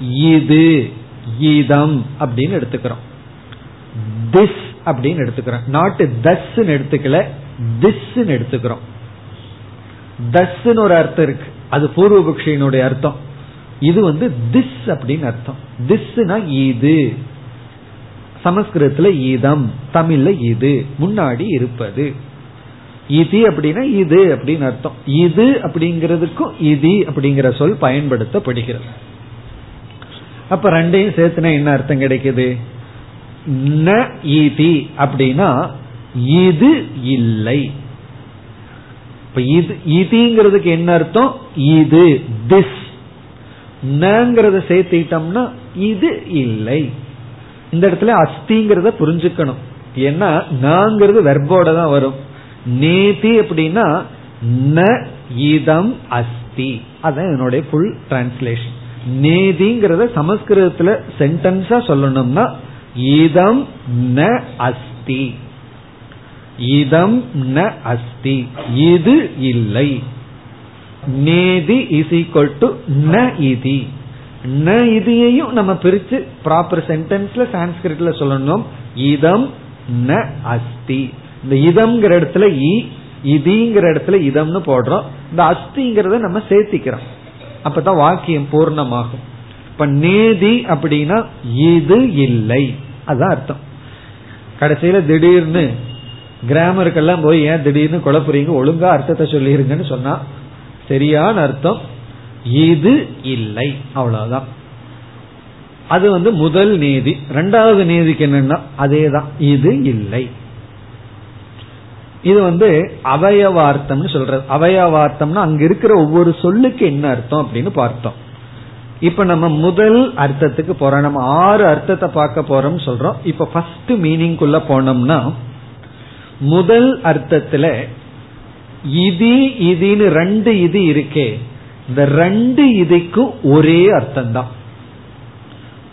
இது இதம் அப்படின்னு எடுத்துக்கிறோம். திஸ் அப்படின்னு எடுத்துக்கிறோம். நாட்டு தஸ் எடுத்துக்கல திஸ் எடுத்துக்கிறோம். தஸ்ன்னு ஒரு அர்த்தம் இருக்கு. அது பூர்வபக்ஷியினுடைய அர்த்தம். இது வந்து திஸ் அப்படின்னு அர்த்தம். திஸ்னா இது. சமஸ்கிருதத்துல இதம் தமிழ்ல இது முன்னாடி இருப்பது. இது அப்படின்னா இது அப்படின்னு அர்த்தம். இது அப்படிங்கிறதுக்கும் இது அப்படிங்கிற சொல் பயன்படுத்தப்படுகிறது. அப்ப ரெண்டையும் சேர்த்துனா என்ன அர்த்தம் கிடைக்குது? ந இதி அப்படின்னா இது இல்லை. இது இதுங்கிறதுக்கு என்ன அர்த்தம்? இது திஸ் நங்கிறத சேர்த்துக்கிட்டோம்னா இது இல்லை. இந்த இடத்துல அஸ்திங்கிறத புரிஞ்சுக்கணும். ஏன்னா நாங்கிறது வெர்போட தான் வரும். நேதி அப்படின்னா ந இதம் அஸ்தி. அதான் என்னுடைய ஃபுல் டிரான்ஸ்லேஷன் நேதிங்கிறத சமஸ்கிருதத்துல சென்டென்ஸா சொல்லணும்னா இதம் ந அஸ்தி. இதம் ந அஸ்தி. இது இல்லை. நேதி இஸ் ஈக்வல் டு ந இதி. ந இதியையும் நம்ம பிரிச்சு ப்ராப்பர் சென்டென்ஸ்ல சான்ஸ்கிரிட்ல சொல்லணும். இதம் ந அஸ்தி. இந்த இதம்ங்கிற இடத்துல இ இதிங்கிற இடத்துல இதம்னு போடுறோம். இந்த அஸ்திங்கிறத நம்ம சேர்த்திக்கிறோம். அப்பதான் வாக்கியம் பூர்ணமாகும். இப்ப நேதி அப்படின்னா இது இல்லை. அதுதான் அர்த்தம். கடைசியில திடீர்னு கிராமருக்கெல்லாம் போய் ஏன் திடீர்னு குழப்புறீங்க ஒழுங்கா அர்த்தத்தை சொல்லிருங்கன்னு சொன்னா சரியான அர்த்தம் இது இல்லை. அவ்வளவுதான். அது வந்து முதல் நீதி. ரெண்டாவது நீதிக்கு என்னன்னா அதேதான். இது இல்லை. இது வந்து அவயவார்த்தம்னு சொல்றது. அவயவார்த்தம்னா அங்க இருக்கிற ஒவ்வொரு சொல்லுக்கு என்ன அர்த்தம் அப்படின்னு பார்த்தோம். இப்ப நம்ம முதல் அர்த்தத்துக்கு போறோம். நம்ம ஆறு அர்த்தத்தை பார்க்க போறோம் சொல்றோம். இப்ப ஃபர்ஸ்ட் மீனிங் குள்ள போனோம்னா முதல் அர்த்தத்துல இது இதுன்னு ரெண்டு இது இருக்கே. இந்த ரெண்டு இதுக்கும் ஒரே அர்த்தம் தான்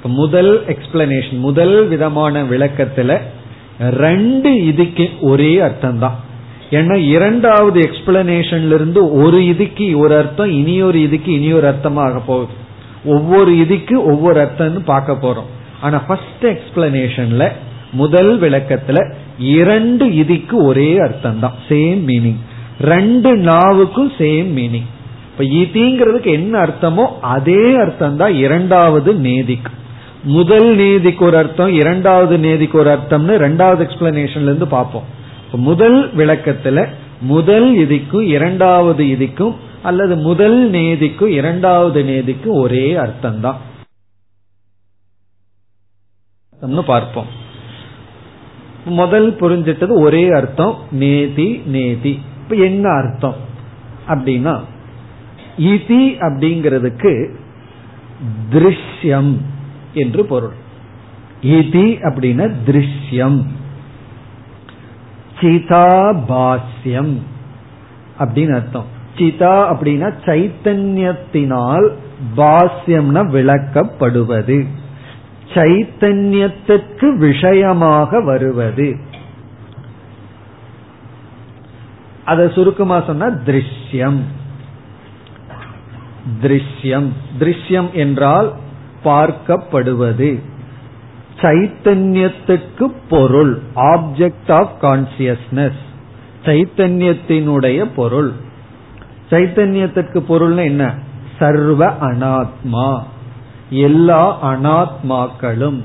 முதல் எக்ஸ்பிளனேஷன் முதல் விதமான விளக்கத்துல ரெண்டு இதுக்கு ஒரே அர்த்தம் தான் ஏன்னா இரண்டாவது எக்ஸ்பிளனேஷன்ல இருந்து ஒரு இதுக்கு ஒரு அர்த்தம் இனியொரு இதுக்கு இனியொரு அர்த்தமாக போகுது. ஒவ்வொரு இதுக்கு ஒவ்வொரு அர்த்தம்னு பார்க்க போறோம். ஆனா ஃபர்ஸ்ட் எக்ஸ்பிளனேஷன்ல முதல் விளக்கத்துல இரண்டு இதுக்கு ஒரே அர்த்தம் தான் சேம் மீனிங் ரெண்டு நாவுக்கும் சேம் மீனிங் இப்ப இதிங்கிறதுக்கு என்ன அர்த்தமோ அதே அர்த்தம் தான் இரண்டாவது நேதிக்கு. முதல் நேதிக்கு ஒரு அர்த்தம் இரண்டாவது நேதிக்கு ஒரு அர்த்தம்னு ரெண்டாவது எக்ஸ்பிளனேஷன்ல இருந்து பார்ப்போம். முதல் விளக்கத்துல முதல் இதிக்கும் இரண்டாவது இதிக்கும் அல்லது முதல் நேதிக்கும் இரண்டாவது நேதிக்கும் ஒரே அர்த்தம் தான் பார்ப்போம். முதல் புரிஞ்சிட்டது ஒரே அர்த்தம் நேதி நேதி. இப்ப என்ன அர்த்தம்? அப்படின்னா இதி அப்படிங்கிறதுக்கு திருஷ்யம் என்று பொருள். இதி அப்படின்னா திருஷ்யம். சிதாபாஸ்யம் அப்படின்னு அர்த்தம். சிதா அப்படின்னா சைத்தன்யத்தினால் பாஸ்யம்னா விளக்கப்படுவது. சைத்தன்யத்துக்கு விஷயமாக வருவது. அத சுருக்கமா சொன்னா திருஷ்யம். திருஷ்யம். திருஷ்யம் என்றால் பார்க்கப்படுவது. சைத்தன்யத்துக்கு பொருள். ஆப்ஜெக்ட் ஆஃப் கான்சியஸ்னஸ் சைத்தன்யத்தினுடைய பொருள். சைத்தன்யத்திற்கு பொருள்னு என்ன? சர்வ அனாத்மா. எல்லா அனாத்மாக்களும்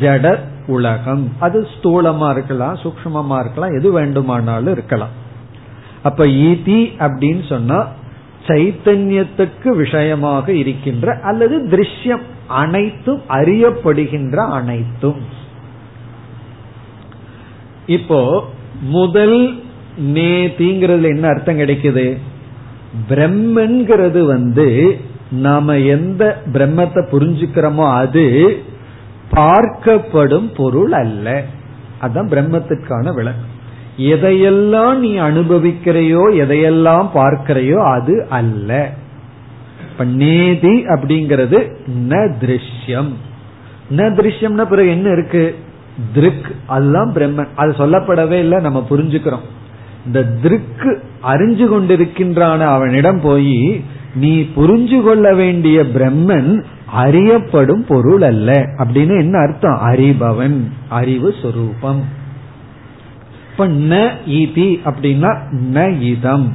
ஜட உலகம். அது ஸ்தூலமா இருக்கலாம் சூக்மமா இருக்கலாம் எது வேண்டுமானாலும் இருக்கலாம். அப்ப ஈதி அப்படின்னு சொன்னா சைத்தன்யத்துக்கு விஷயமாக இருக்கின்ற அல்லது திருஷ்யம் அனைத்தும் அறியப்படுகின்ற அனைத்தும். இப்போ முதல் நேதிங்கிறதுல என்ன அர்த்தம் கிடைக்குது? பிரம்மன்கிறது வந்து நாம எந்த பிரம்மத்தை புரிஞ்சுக்கிறோமோ அது பார்க்கப்படும் பொருள் அல்ல. அதான் பிரம்மத்திற்கான விளக்கம். எதையெல்லாம் நீ அனுபவிக்கிறையோ எதையெல்லாம் பார்க்கிறையோ அது அல்ல. இப்ப நேதி அப்படிங்கிறது ந திருஷ்யம். ந திருஷ்யம்னா பிறகு என்ன இருக்கு? திருக். அதுதான் பிரம்மன். அது சொல்லப்படவே இல்லை நம்ம புரிஞ்சுக்கிறோம். இந்த திருக்கு அறிஞ்சு கொண்டிருக்கின்றான அவனிடம் போய் நீ புரிஞ்சு கொள்ள வேண்டிய பிரம்மன் அறியப்படும் பொருள் அல்ல அப்படின்னு என்ன அர்த்தம் அறிபவன் அறிவு சொரூபம் இப்ப ந இதி அப்படின்னா ந இதம்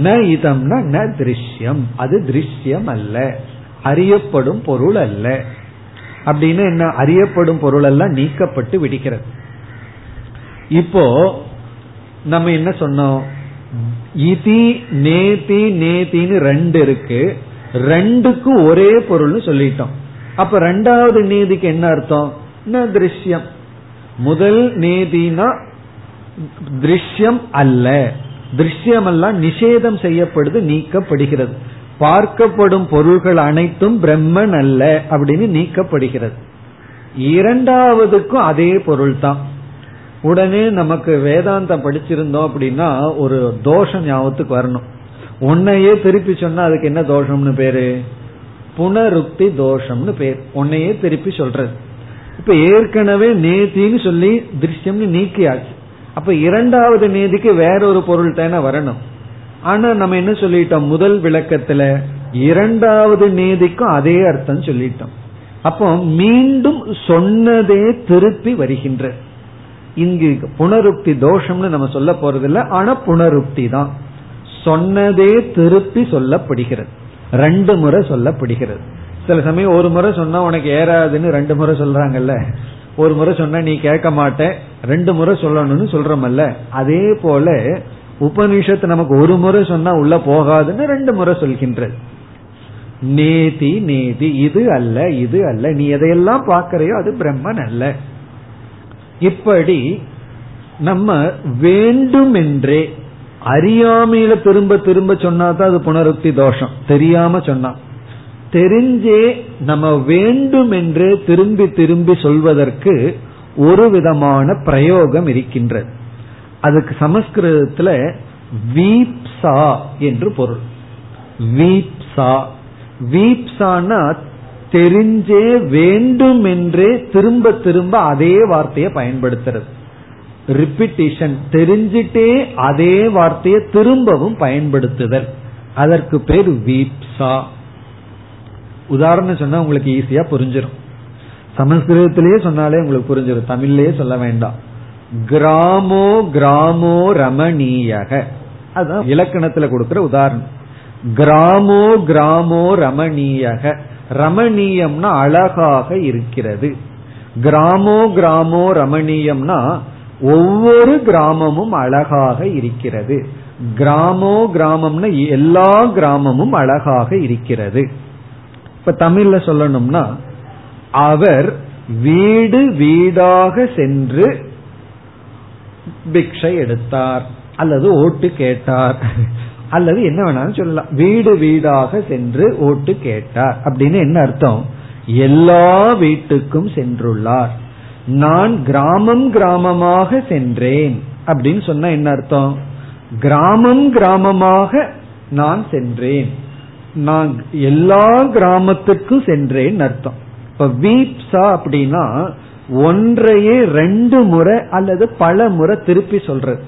ந இதம்னா ந திருஷ்யம் அது திருஷ்யம் அல்ல அறியப்படும் பொருள் அல்ல அப்படின்னு என்ன அறியப்படும் பொருள் எல்லாம் நீக்கப்பட்டு விடுகிறது இப்போ நம்ம என்ன சொன்னோம்? இதி நேதி நேதின்னு ரெண்டு இருக்கு. ரெண்டுக்கும் ஒரே பொருள்னு சொல்லிட்டோம். அப்ப ரெண்டாவது நேதிக்கு என்ன அர்த்தம்? திருஷ்யம்? முதல் நீதினா திருஷ்யம் அல்ல. திருஷ்யம் எல்லாம் நிஷேதம் செய்யப்படுது நீக்கப்படுகிறது. பார்க்கப்படும் பொருள்கள் அனைத்தும் பிரம்மன் அல்ல அப்படின்னு நீக்கப்படுகிறது. இரண்டாவதுக்கும் அதே பொருள் தான் உடனே நமக்கு வேதாந்தம் படிச்சிருந்தோம் அப்படின்னா ஒரு தோஷம் ஞாபகத்துக்கு வரணும். உன்னையே திருப்பி சொன்னா அதுக்கு என்ன தோஷம்னு பேரு? புனருக்தி தோஷம்னு பேர். உன்னையே திருப்பி சொல்றது. இப்ப ஏற்கனவே நேத்தின்னு சொல்லி திருஷ்யம்னு நீக்கியாச்சு. அப்ப இரண்டாவது நேதிக்கு வேற ஒரு பொருள் தானே வரணும். ஆனா நம்ம என்ன சொல்லிட்டோம்? முதல் விளக்கத்துல இரண்டாவது நேதிக்கும் அதே அர்த்தம் சொல்லிட்டோம். அப்போ மீண்டும் சொன்னதே திருப்பி வருகின்ற இங்கு புனருக்தி தோஷம்னு நம்ம சொல்ல போறதில்ல ஆனா புனருக்தி தான். சொன்னதே திருப்பி சொல்லப்படுகிறது. ரெண்டு முறை சொல்லப்படுகிறது. சில சமயம் ஒரு முறை சொன்னா உனக்கு ஏறாதுன்னு ரெண்டு முறை சொல்றாங்கல்ல. ஒரு முறை சொன்னா நீ கேட்க மாட்ட ரெண்டு முறை சொல்லணும்னு சொல்றமல்ல. அதே போல உபனிஷத்து நமக்கு ஒரு முறை சொன்னா உள்ள போகாதுன்னு ரெண்டு முறை சொல்கின்றது. நேதி நேதி இது அல்ல இது அல்ல நீ எதையெல்லாம் பார்க்கறையோ அது பிரம்மன் அல்ல. இப்படி நம்ம வேண்டுமென்றே அறியாமையில திரும்ப திரும்ப சொன்னாதான் அது புனருக்தி தோஷம். தெரியாம சொன்னா. தெரிஞ்சே நம்ம வேண்டுமென்றே திரும்பி திரும்பி சொல்வதற்கு ஒரு விதமான பிரயோகம் இருக்கின்றது. அதுக்கு சமஸ்கிருதத்துல வீப்சா என்று பொருள். வீப்சா. வீப்சானா தெரிஞ்சே வேண்டும் என்றே திரும்ப திரும்ப அதே வார்த்தையை பயன்படுத்துறது. ரிப்பிட்டிஷன் தெரிஞ்சிட்டே அதே வார்த்தையை திரும்பவும் பயன்படுத்துதல். அதற்கு பேர் வீப்சா உதாரணம் சொன்னா உங்களுக்கு ஈஸியா புரிஞ்சிடும் சமஸ்கிருதத்திலேயே சொன்னாலே உங்களுக்கு புரிஞ்சிடும் தமிழ்லயே சொல்ல வேண்டாம். கிராமோ கிராமோ ரமணீயக. அதுதான் இலக்கணத்துல கொடுக்கிற உதாரணம். கிராமோ கிராமோ ரமணீயக. ரமணீயம்னா அழகாக இருக்கிறது. கிராமோ கிராமோ ரமணீயம்னா ஒவ்வொரு கிராமமும் அழகாக இருக்கிறது. கிராமோ கிராமம்னா எல்லா கிராமமும் அழகாக இருக்கிறது. இப்ப தமிழ்ல சொல்லணும்னா அவர் வீடு வீடாக சென்று பிக்ஷை எடுத்தார் அல்லது ஓட்டு கேட்டார். அல்லது என்ன வேணாலும் சொல்லலாம். வீடு வீடாக சென்று ஓட்டு கேட்டார். அப்படின்னு என்ன அர்த்தம்? எல்லா வீட்டுக்கும் சென்றுள்ளார். நான் கிராமம் கிராமமாக சென்றேன். அப்படின்னு சொன்னா என்ன அர்த்தம்? கிராமம் கிராமமாக நான் சென்றேன். நான் எல்லா கிராமத்துக்கும் சென்றேன் அர்த்தம். இப்ப வீப்ஸா அப்படின்னா ஒன்றையே ரெண்டு முறை அல்லது பல முறை திருப்பி சொல்றது.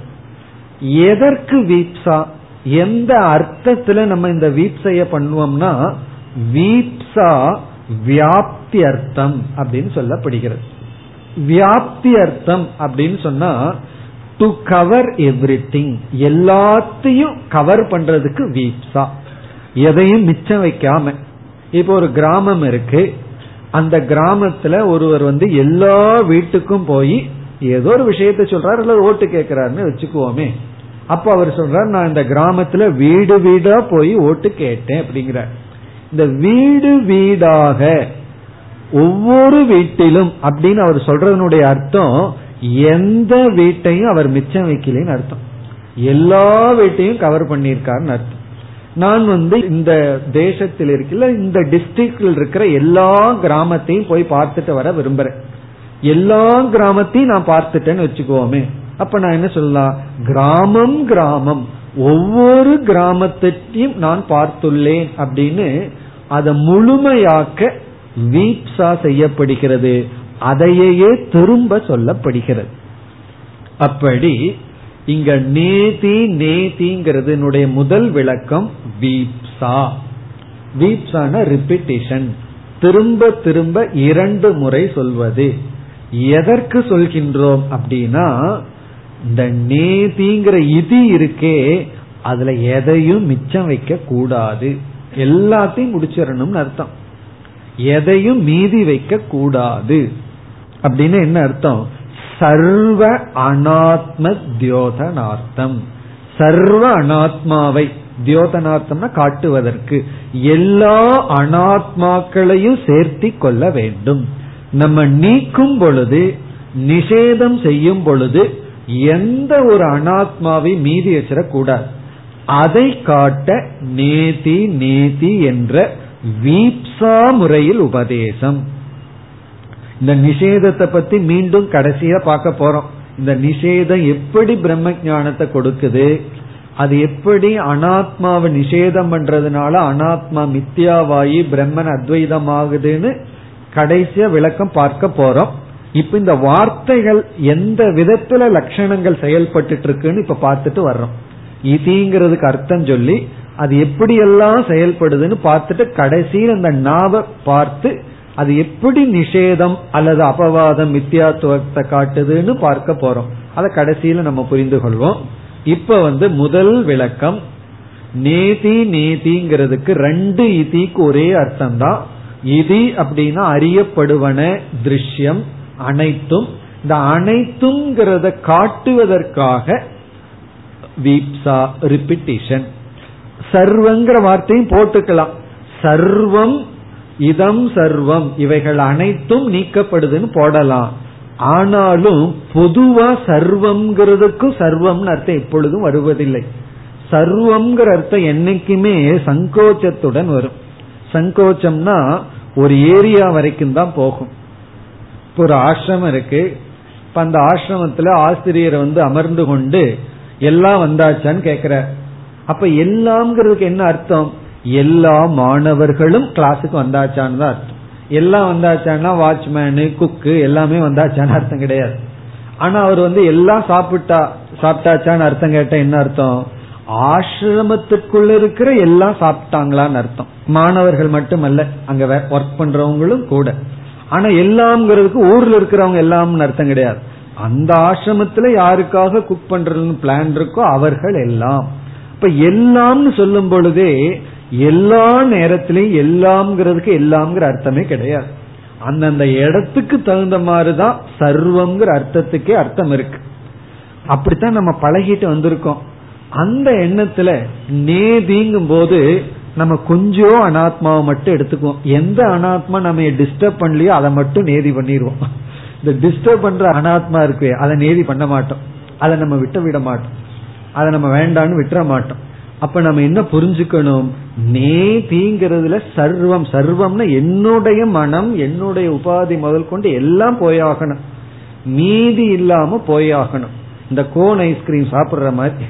எதற்கு வீப்ஸா? எந்த அர்த்தத்துல நம்ம இந்த வீப்சைய பண்ணுவோம்னா வீப்சா வியாப்தி அர்த்தம் அப்படின்னு சொல்லப்படுகிறது. வியாப்தி அர்த்தம் அப்படின்னு சொன்னா டு கவர் எவ்ரி திங் எல்லாத்தையும் கவர் பண்றதுக்கு வீப்சா எதையும் மிச்சம் வைக்காம. இப்போ ஒரு கிராமம் இருக்கு. அந்த கிராமத்துல ஒருவர் வந்து எல்லா வீட்டுக்கும் போய் ஏதோ ஒரு விஷயத்த சொல்றாரு அல்லது ஓட்டு கேட்கிறாருன்னு வச்சுக்குவோமே. அப்ப அவர் சொல்றார் நான் இந்த கிராமத்துல வீடு வீடா போய் ஓட்டு கேட்டேன் அப்படிங்கிற இந்த வீடு வீடாக ஒவ்வொரு வீட்டிலும் அப்படின்னு அவர் சொல்றதனுடைய அர்த்தம் எந்த வீட்டையும் அவர் மிச்சம் வைக்கலன்னு அர்த்தம். எல்லா வீட்டையும் கவர் பண்ணியிருக்காருன்னு அர்த்தம். நான் வந்து இந்த தேசத்தில் இருக்கல இந்த டிஸ்ட்ரிக்ட்ல இருக்கிற எல்லா கிராமத்தையும் போய் பார்த்துட்டு வர விரும்புறேன். எல்லா கிராமத்தையும் நான் பார்த்துட்டேன்னு வச்சுக்கோமே. அப்ப நான் என்ன சொல்லலாம்? கிராமம் கிராமம். ஒவ்வொரு கிராமத்தையும் நான் பார்த்துள்ளேன் அப்படின்னு அதை முழுமையாக்க வீப்சா செய்யப்படுகிறது. அதையே திரும்ப சொல்லப்படுகிறது. அப்படி இங்க நேதி நேதிங்கிறது முதல் விளக்கம் வீப்சா வீப்சான ரிப்பிட்டேஷன் திரும்ப திரும்ப இரண்டு முறை சொல்வது. எதற்கு சொல்கின்றோம் அப்படின்னா இந்த நேதிங்கிற இது இருக்கே அதுல எதையும் மிச்சம் வைக்க கூடாது. எல்லாத்தையும் முடிச்சிடணும்னு அர்த்தம். எதையும் மீதி வைக்க கூடாது. அப்படின்னு என்ன அர்த்தம்? சர்வ அனாத்ம தியோதனார்த்தம். சர்வ அனாத்மாவை தியோதனார்த்தம்னா காட்டுவதற்கு. எல்லா அனாத்மாக்களையும் சேர்த்தி கொள்ள வேண்டும். நம்ம நீக்கும் பொழுது நிஷேதம் செய்யும் பொழுது எந்த ஒரு அனாத்மாவை மீதி வச்சிடக்கூடாது. அதை காட்ட நேதி நேதி என்ற வீப்சா முறையில் உபதேசம். இந்த நிஷேதத்தை பத்தி மீண்டும் கடைசியா பார்க்க போறோம். இந்த நிஷேதம் எப்படி பிரம்ம ஞானத்தை கொடுக்குது? அது எப்படி அனாத்மாவை நிஷேதம் பண்றதுனால அனாத்மா மித்யாவாயி பிரம்மன் அத்வைதமாகுதுன்னு கடைசியா விளக்கம் பார்க்க போறோம். இப்ப இந்த வார்த்தைகள் எந்த விதத்துல லட்சணங்கள் செயல்பட்டு இருக்குன்னு இப்ப பார்த்துட்டு வர்றோம். இதிங்கிறதுக்கு அர்த்தம் சொல்லி அது எப்படியெல்லாம் செயல்படுதுன்னு பார்த்துட்டு கடைசியில் அந்த நாவ பார்த்து அது எப்படி நிஷேதம் அல்லது அபவாதம் மித்தியாத்துவத்தை காட்டுதுன்னு பார்க்க போறோம். அதை கடைசியில நம்ம புரிந்து கொள்வோம். இப்ப வந்து முதல் விளக்கம் நேதி நேதிங்கிறதுக்கு ரெண்டு இதிக்கு ஒரே அர்த்தம் தான் இதி அப்படின்னா அறியப்படுவன திருஷ்யம் அனைத்தும் இந்த அனைத்துங்கிறத காட்டுவதற்காக வீப்சா ரிப்பிட்டிஷன் சர்வங்கிற வார்த்தையும் போட்டுக்கலாம். சர்வம் இதம் சர்வம் இவைகள் அனைத்தும் நீக்கப்படுதுன்னு போடலாம். ஆனாலும் பொதுவா சர்வம்ங்கிறதுக்கும் சர்வம்னு அர்த்தம் எப்பொழுதும் வருவதில்லை. சர்வம்ங்கிற அர்த்தம் என்னைக்குமே சங்கோச்சத்துடன் வரும். சங்கோச்சம்னா ஒரு ஏரியா வரைக்கும் தான் போகும். இப்போ ஒரு ஆசிரமம் இருக்கு. இப்ப அந்த ஆசிரமத்துல ஆசிரியர் வந்து அமர்ந்து கொண்டு எல்லாம் வந்தாச்சான்னு கேக்குற. அப்ப எல்லாம்ங்கிறதுக்கு என்ன அர்த்தம்? எல்லா மாணவர்களும் கிளாஸுக்கு வந்தாச்சான்னு தான் அர்த்தம். எல்லாம் வந்தாச்சான்னா வாட்ச்மேனு குக்கு எல்லாமே வந்தாச்சான்னு அர்த்தம் கிடையாது. ஆனா அவர் வந்து எல்லாம் சாப்பிட்டா சாப்பிட்டாச்சான்னு அர்த்தம் கேட்டா என்ன அர்த்தம்? ஆசிரமத்துக்குள்ள இருக்கிற எல்லாம் சாப்பிட்டாங்களான்னு அர்த்தம். மாணவர்கள் மட்டுமல்ல அங்க ஒர்க் பண்றவங்களும் கூட. ஆனா எல்லாம்ங்கிறதுக்கு ஊர்ல இருக்கிறவங்க எல்லாம்னு அர்த்தம் கிடையாது. அந்த ஆசிரமத்துல யாருக்காக குக் பண்றதுன்னு பிளான் இருக்கோ அவர்கள் எல்லாம். இப்ப எல்லாம்னு சொல்லும் பொழுதே எல்லா நேரத்திலையும் எல்லாம்ங்கிறதுக்கு எல்லாம்ங்கிற அர்த்தமே கிடையாது. அந்தந்த இடத்துக்கு தகுந்த மாதிரிதான் சர்வம்ங்கிற அர்த்தத்துக்கே அர்த்தம் இருக்கு. அப்படித்தான் நம்ம பழகிட்டு வந்திருக்கோம். அந்த எண்ணத்துல நேதிங்கும் போது நம்ம கொஞ்சம் அனாத்மாவை மட்டும் எடுத்துக்குவோம். எந்த அனாத்மா நம்ம டிஸ்டர்ப் பண்ணலையோ அதை மட்டும் நேதி பண்ணிடுவோம் இந்த டிஸ்டர்ப் பண்ற அனாத்மா இருக்கு அதை நேதி பண்ண மாட்டோம். அதை நம்ம விட்டு விட மாட்டோம். அதை நம்ம வேண்டான்னு விட்டுற மாட்டோம். அப்ப நம்ம என்ன புரிஞ்சுக்கணும்? நேதிங்கிறதுல சர்வம் சர்வம்னா என்னுடைய மனம் என்னுடைய உபாதி முதல் கொண்டு எல்லாம் போயாகணும். மீதி இல்லாம போயாகணும். இந்த கோன் ஐஸ்கிரீம் சாப்பிடுற மாதிரி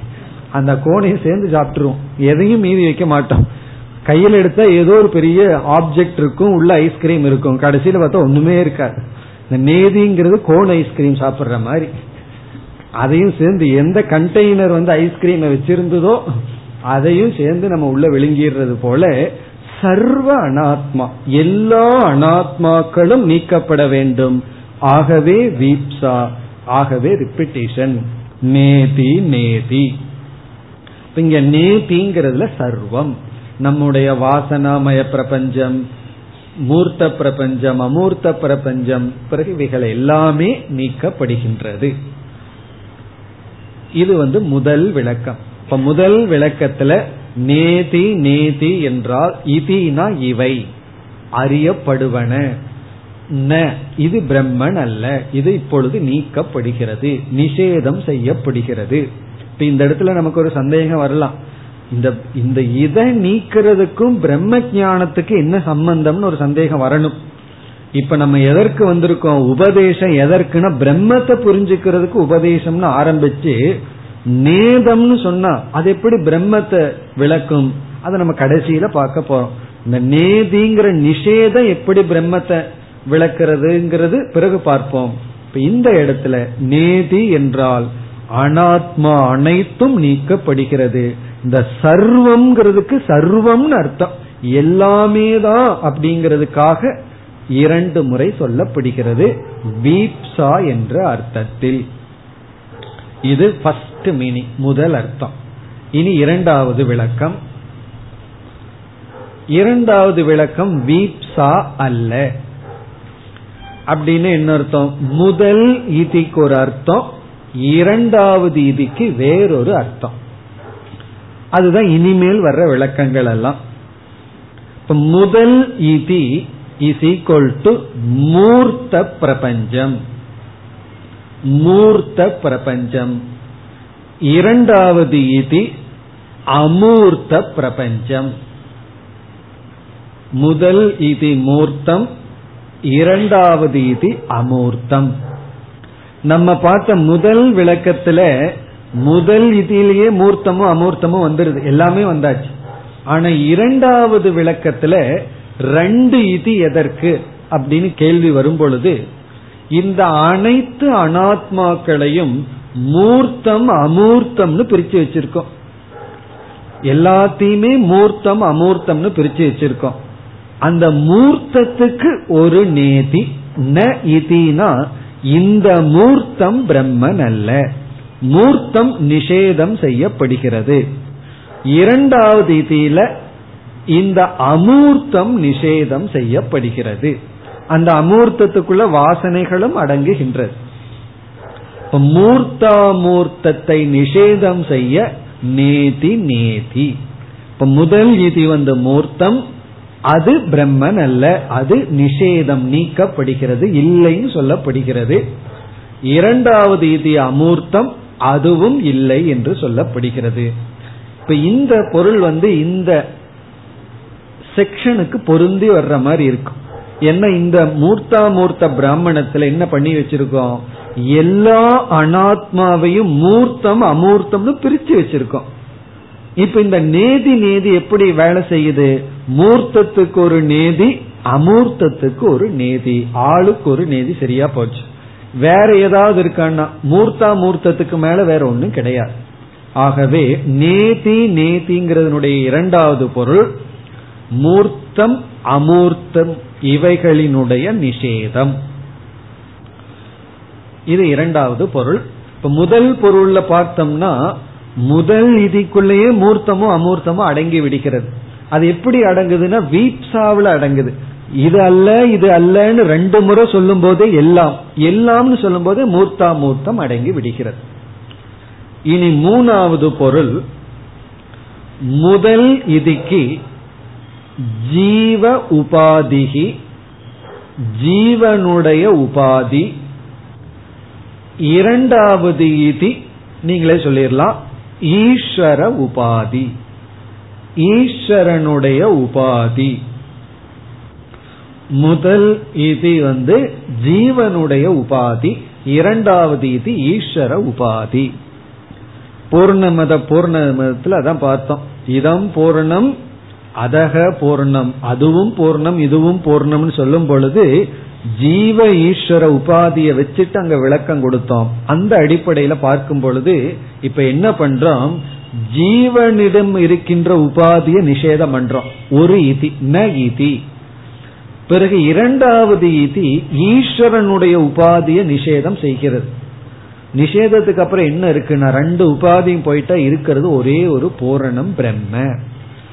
அந்த கோனையும் சேர்ந்து சாப்பிட்டுருவோம். எதையும் மீதி வைக்க மாட்டோம். கையில் எடுத்தா ஏதோ ஒரு பெரிய ஆப்ஜெக்ட் இருக்கும் உள்ள ஐஸ்கிரீம் இருக்கும். கடைசியில பார்த்தா ஒண்ணுமே இருக்காது. இந்த நேதிங்கிறது கோன் ஐஸ்கிரீம் சாப்பிடுற மாதிரி. அதையும் சேர்ந்து எந்த கண்டெய்னர் வந்து ஐஸ்கிரீமை வச்சிருந்ததோ அதையும் சேர்ந்து நம்ம உள்ள விழுங்கிடுறது போல சர்வ அனாத்மா எல்லா அனாத்மாக்களும் நீக்கப்பட வேண்டும். ஆகவே வீப்சா ஆகவே ரிப்பிட்டேஷன் நேதி நேதி. இங்க நேதிங்கிறதுல சர்வம். நம்முடைய வாசனாமய பிரபஞ்சம் மூர்த்த பிரபஞ்சம் அமூர்த்த பிரபஞ்சம் பிறகு இவைகள் எல்லாமே நீக்கப்படுகின்றது. இது வந்து முதல் விளக்கம். இப்ப முதல் விளக்கத்துல நேதி நேதி என்றால் இதினா இவை அறியப்படுவன. ந இது பிரம்மன் அல்ல இது இப்பொழுது நீக்கப்படுகிறது நிஷேதம் செய்யப்படுகிறது. இப்ப இந்த இடத்துல நமக்கு ஒரு சந்தேகம் வரலாம். இந்த இந்த இதை நீக்கிறதுக்கும் பிரம்ம ஜானத்துக்கு என்ன சம்பந்தம்னு ஒரு சந்தேகம் வரணும். இப்ப நம்ம எதற்கு வந்திருக்கோம்? உபதேசம் எதற்குன்னா பிரம்மத்தை புரிஞ்சுக்கிறதுக்கு உபதேசம்னு ஆரம்பிச்சு நேதம்னு சொன்னா அது எப்படி பிரம்மத்தை விளக்கும்? அதை நம்ம கடைசியில பார்க்க போறோம். இந்த நேதிங்கிற நிஷேதம் எப்படி பிரம்மத்தை விளக்குறதுங்கிறது பிறகு பார்ப்போம். இப்ப இந்த இடத்துல நேதி என்றால் அனாத்மா அனைத்தும் நீக்கப்படுகிறது. இந்த சர்வம்ங்கிறதுக்கு சர்வம்னு அர்த்தம். எல்லாமே தான் அப்படிங்கிறதுக்காக இரண்டு முறை சொல்லப்படுகிறது. வீப்சா என்ற அர்த்தத்தில். இது ஃபர்ஸ்ட் மீனிங் முதல் அர்த்தம். இனி இரண்டாவது விளக்கம். இரண்டாவது விளக்கம் வீப்சா அல்ல. அப்படின்னு என்ன அர்த்தம்? முதல் இதிக்கு ஒரு அர்த்தம் இரண்டாவது இதிக்கு வேறொரு அர்த்தம். அதுதான் இனிமேல் வர்ற விளக்கங்கள் எல்லாம். இப்ப முதல் இதி இஸ் ஈக்வல் டு மூர்த்த பிரபஞ்சம். மூர்த்த பிரபஞ்சம். இரண்டாவது இதி அமூர்த்த பிரபஞ்சம். முதல் இது மூர்த்தம் இரண்டாவது இது அமூர்த்தம். நம்ம பார்த்த முதல் விளக்கத்துல முதல் இதிலேயே மூர்த்தமும் அமூர்த்தமும் வந்துருது. எல்லாமே வந்தாச்சு. ஆனா இரண்டாவது விளக்கத்துல ரெண்டு இது எதற்கு அப்படின்னு கேள்வி வரும் பொழுது இந்த அனைத்து அனாத்மாக்களையும் மூர்த்தம் அமூர்த்தம்னு பிரிச்சு வச்சிருக்கோம். எல்லாத்தையுமே மூர்த்தம் அமூர்த்தம்னு பிரிச்சு வச்சிருக்கோம். அந்த மூர்த்தத்துக்கு ஒரு நேதி ந இதினா இந்த மூர்த்தம் பிரம்மன் அல்ல. மூர்த்தம் நிஷேதம் செய்யப்படுகிறது. இரண்டாவது இதில இந்த அமூர்த்தம் நிஷேதம் செய்யப்படுகிறது. அந்த அமூர்த்தத்துக்குள்ள வாசனைகளும் அடங்குகின்றது. மூர்த்தாமூர்த்தத்தை நிஷேதம் செய்ய நேதி நேதி. இப்ப முதல் இதி வந்து மூர்த்தம் அது பிரம்மன் அல்ல அது நிஷேதம் நீக்கப்படுகிறது இல்லைன்னு சொல்லப்படுகிறது. இரண்டாவது இது அமூர்த்தம் அதுவும் இல்லை என்று சொல்லப்படுகிறது. இப்ப இந்த பொருள் வந்து இந்த செக்ஷனுக்கு பொருந்தி வர்ற மாதிரி இருக்கும். என்ன இந்த மூர்த்தா மூர்த்த பிராமணத்துல என்ன பண்ணி வச்சிருக்கோம்? எல்லா அனாத்மாவையும் மூர்த்தம் அமூர்த்தம்னு பிரிச்சு வச்சிருக்கோம். இப்ப இந்த நேதி நேதி எப்படி வேலை செய்யுது? மூர்த்தத்துக்கு ஒரு நேதி அமூர்த்தத்துக்கு ஒரு நேதி. ஆளுக்கு ஒரு நேதி சரியா போச்சு. வேற ஏதாவது இருக்கான்னா மூர்த்தா மூர்த்தத்துக்கு மேல வேற ஒண்ணும் கிடையாது. ஆகவே நேதி நேதிங்கிறதுனுடைய இரண்டாவது பொருள் மூர்த்தம் அமூர்த்தம் இவைகளினுடைய நிஷேதம். இது இரண்டாவது பொருள். இப்ப முதல் பொருள்ல பார்த்தோம்னா முதல் இதிக்குள்ளேயே மூர்த்தமும் அமூர்த்தமும் அடங்கி விடுகிறது. அது எப்படி அடங்குதுன்னா வீப்சாவில் அடங்குது. இது அல்ல இது அல்லன்னு ரெண்டு முறை சொல்லும் போதே எல்லாம். எல்லாம்னு சொல்லும் போதே மூர்த்தா மூர்த்தம் அடங்கி விடுகிறது. இனி மூணாவது பொருள் முதல் இதுக்கு ஜீவ உபாதிகி ஜீவனுடைய உபாதி. இரண்டாவது இதி நீங்களே சொல்லிடலாம் ஈஸ்வர உபாதி. ஈஸ்வரனுடைய உபாதி. முதல் இது வந்து ஜீவனுடைய உபாதி இரண்டாவது இது ஈஸ்வர உபாதி. பூர்ணமத பூர்ணமதத்தில் அதான் பார்த்தோம். இதம் பூர்ணம் அதக பூர்ணம் அதுவும் பூர்ணம் இதுவும் பூர்ணம்னு சொல்லும் பொழுது ஜீவ ஈஸ்வர உபாதியை வச்சுட்டு அங்க விளக்கம் கொடுத்தோம். அந்த அடிப்படையில பார்க்கும் பொழுது இப்ப என்ன பண்றோம்? ஜீவனிடம் இருக்கின்ற உபாதியை நிஷேதம் பண்றோம். ஒரு இதி ந இதி. பிறகு இரண்டாவது இதி ஈஸ்வரனுடைய உபாதியை நிஷேதம் செய்கிறது. நிஷேதத்துக்கு அப்புறம் என்ன இருக்குன்னா ரெண்டு உபாதியும் போயிட்டா இருக்கிறது ஒரே ஒரு பூரணம் பிரம்ம.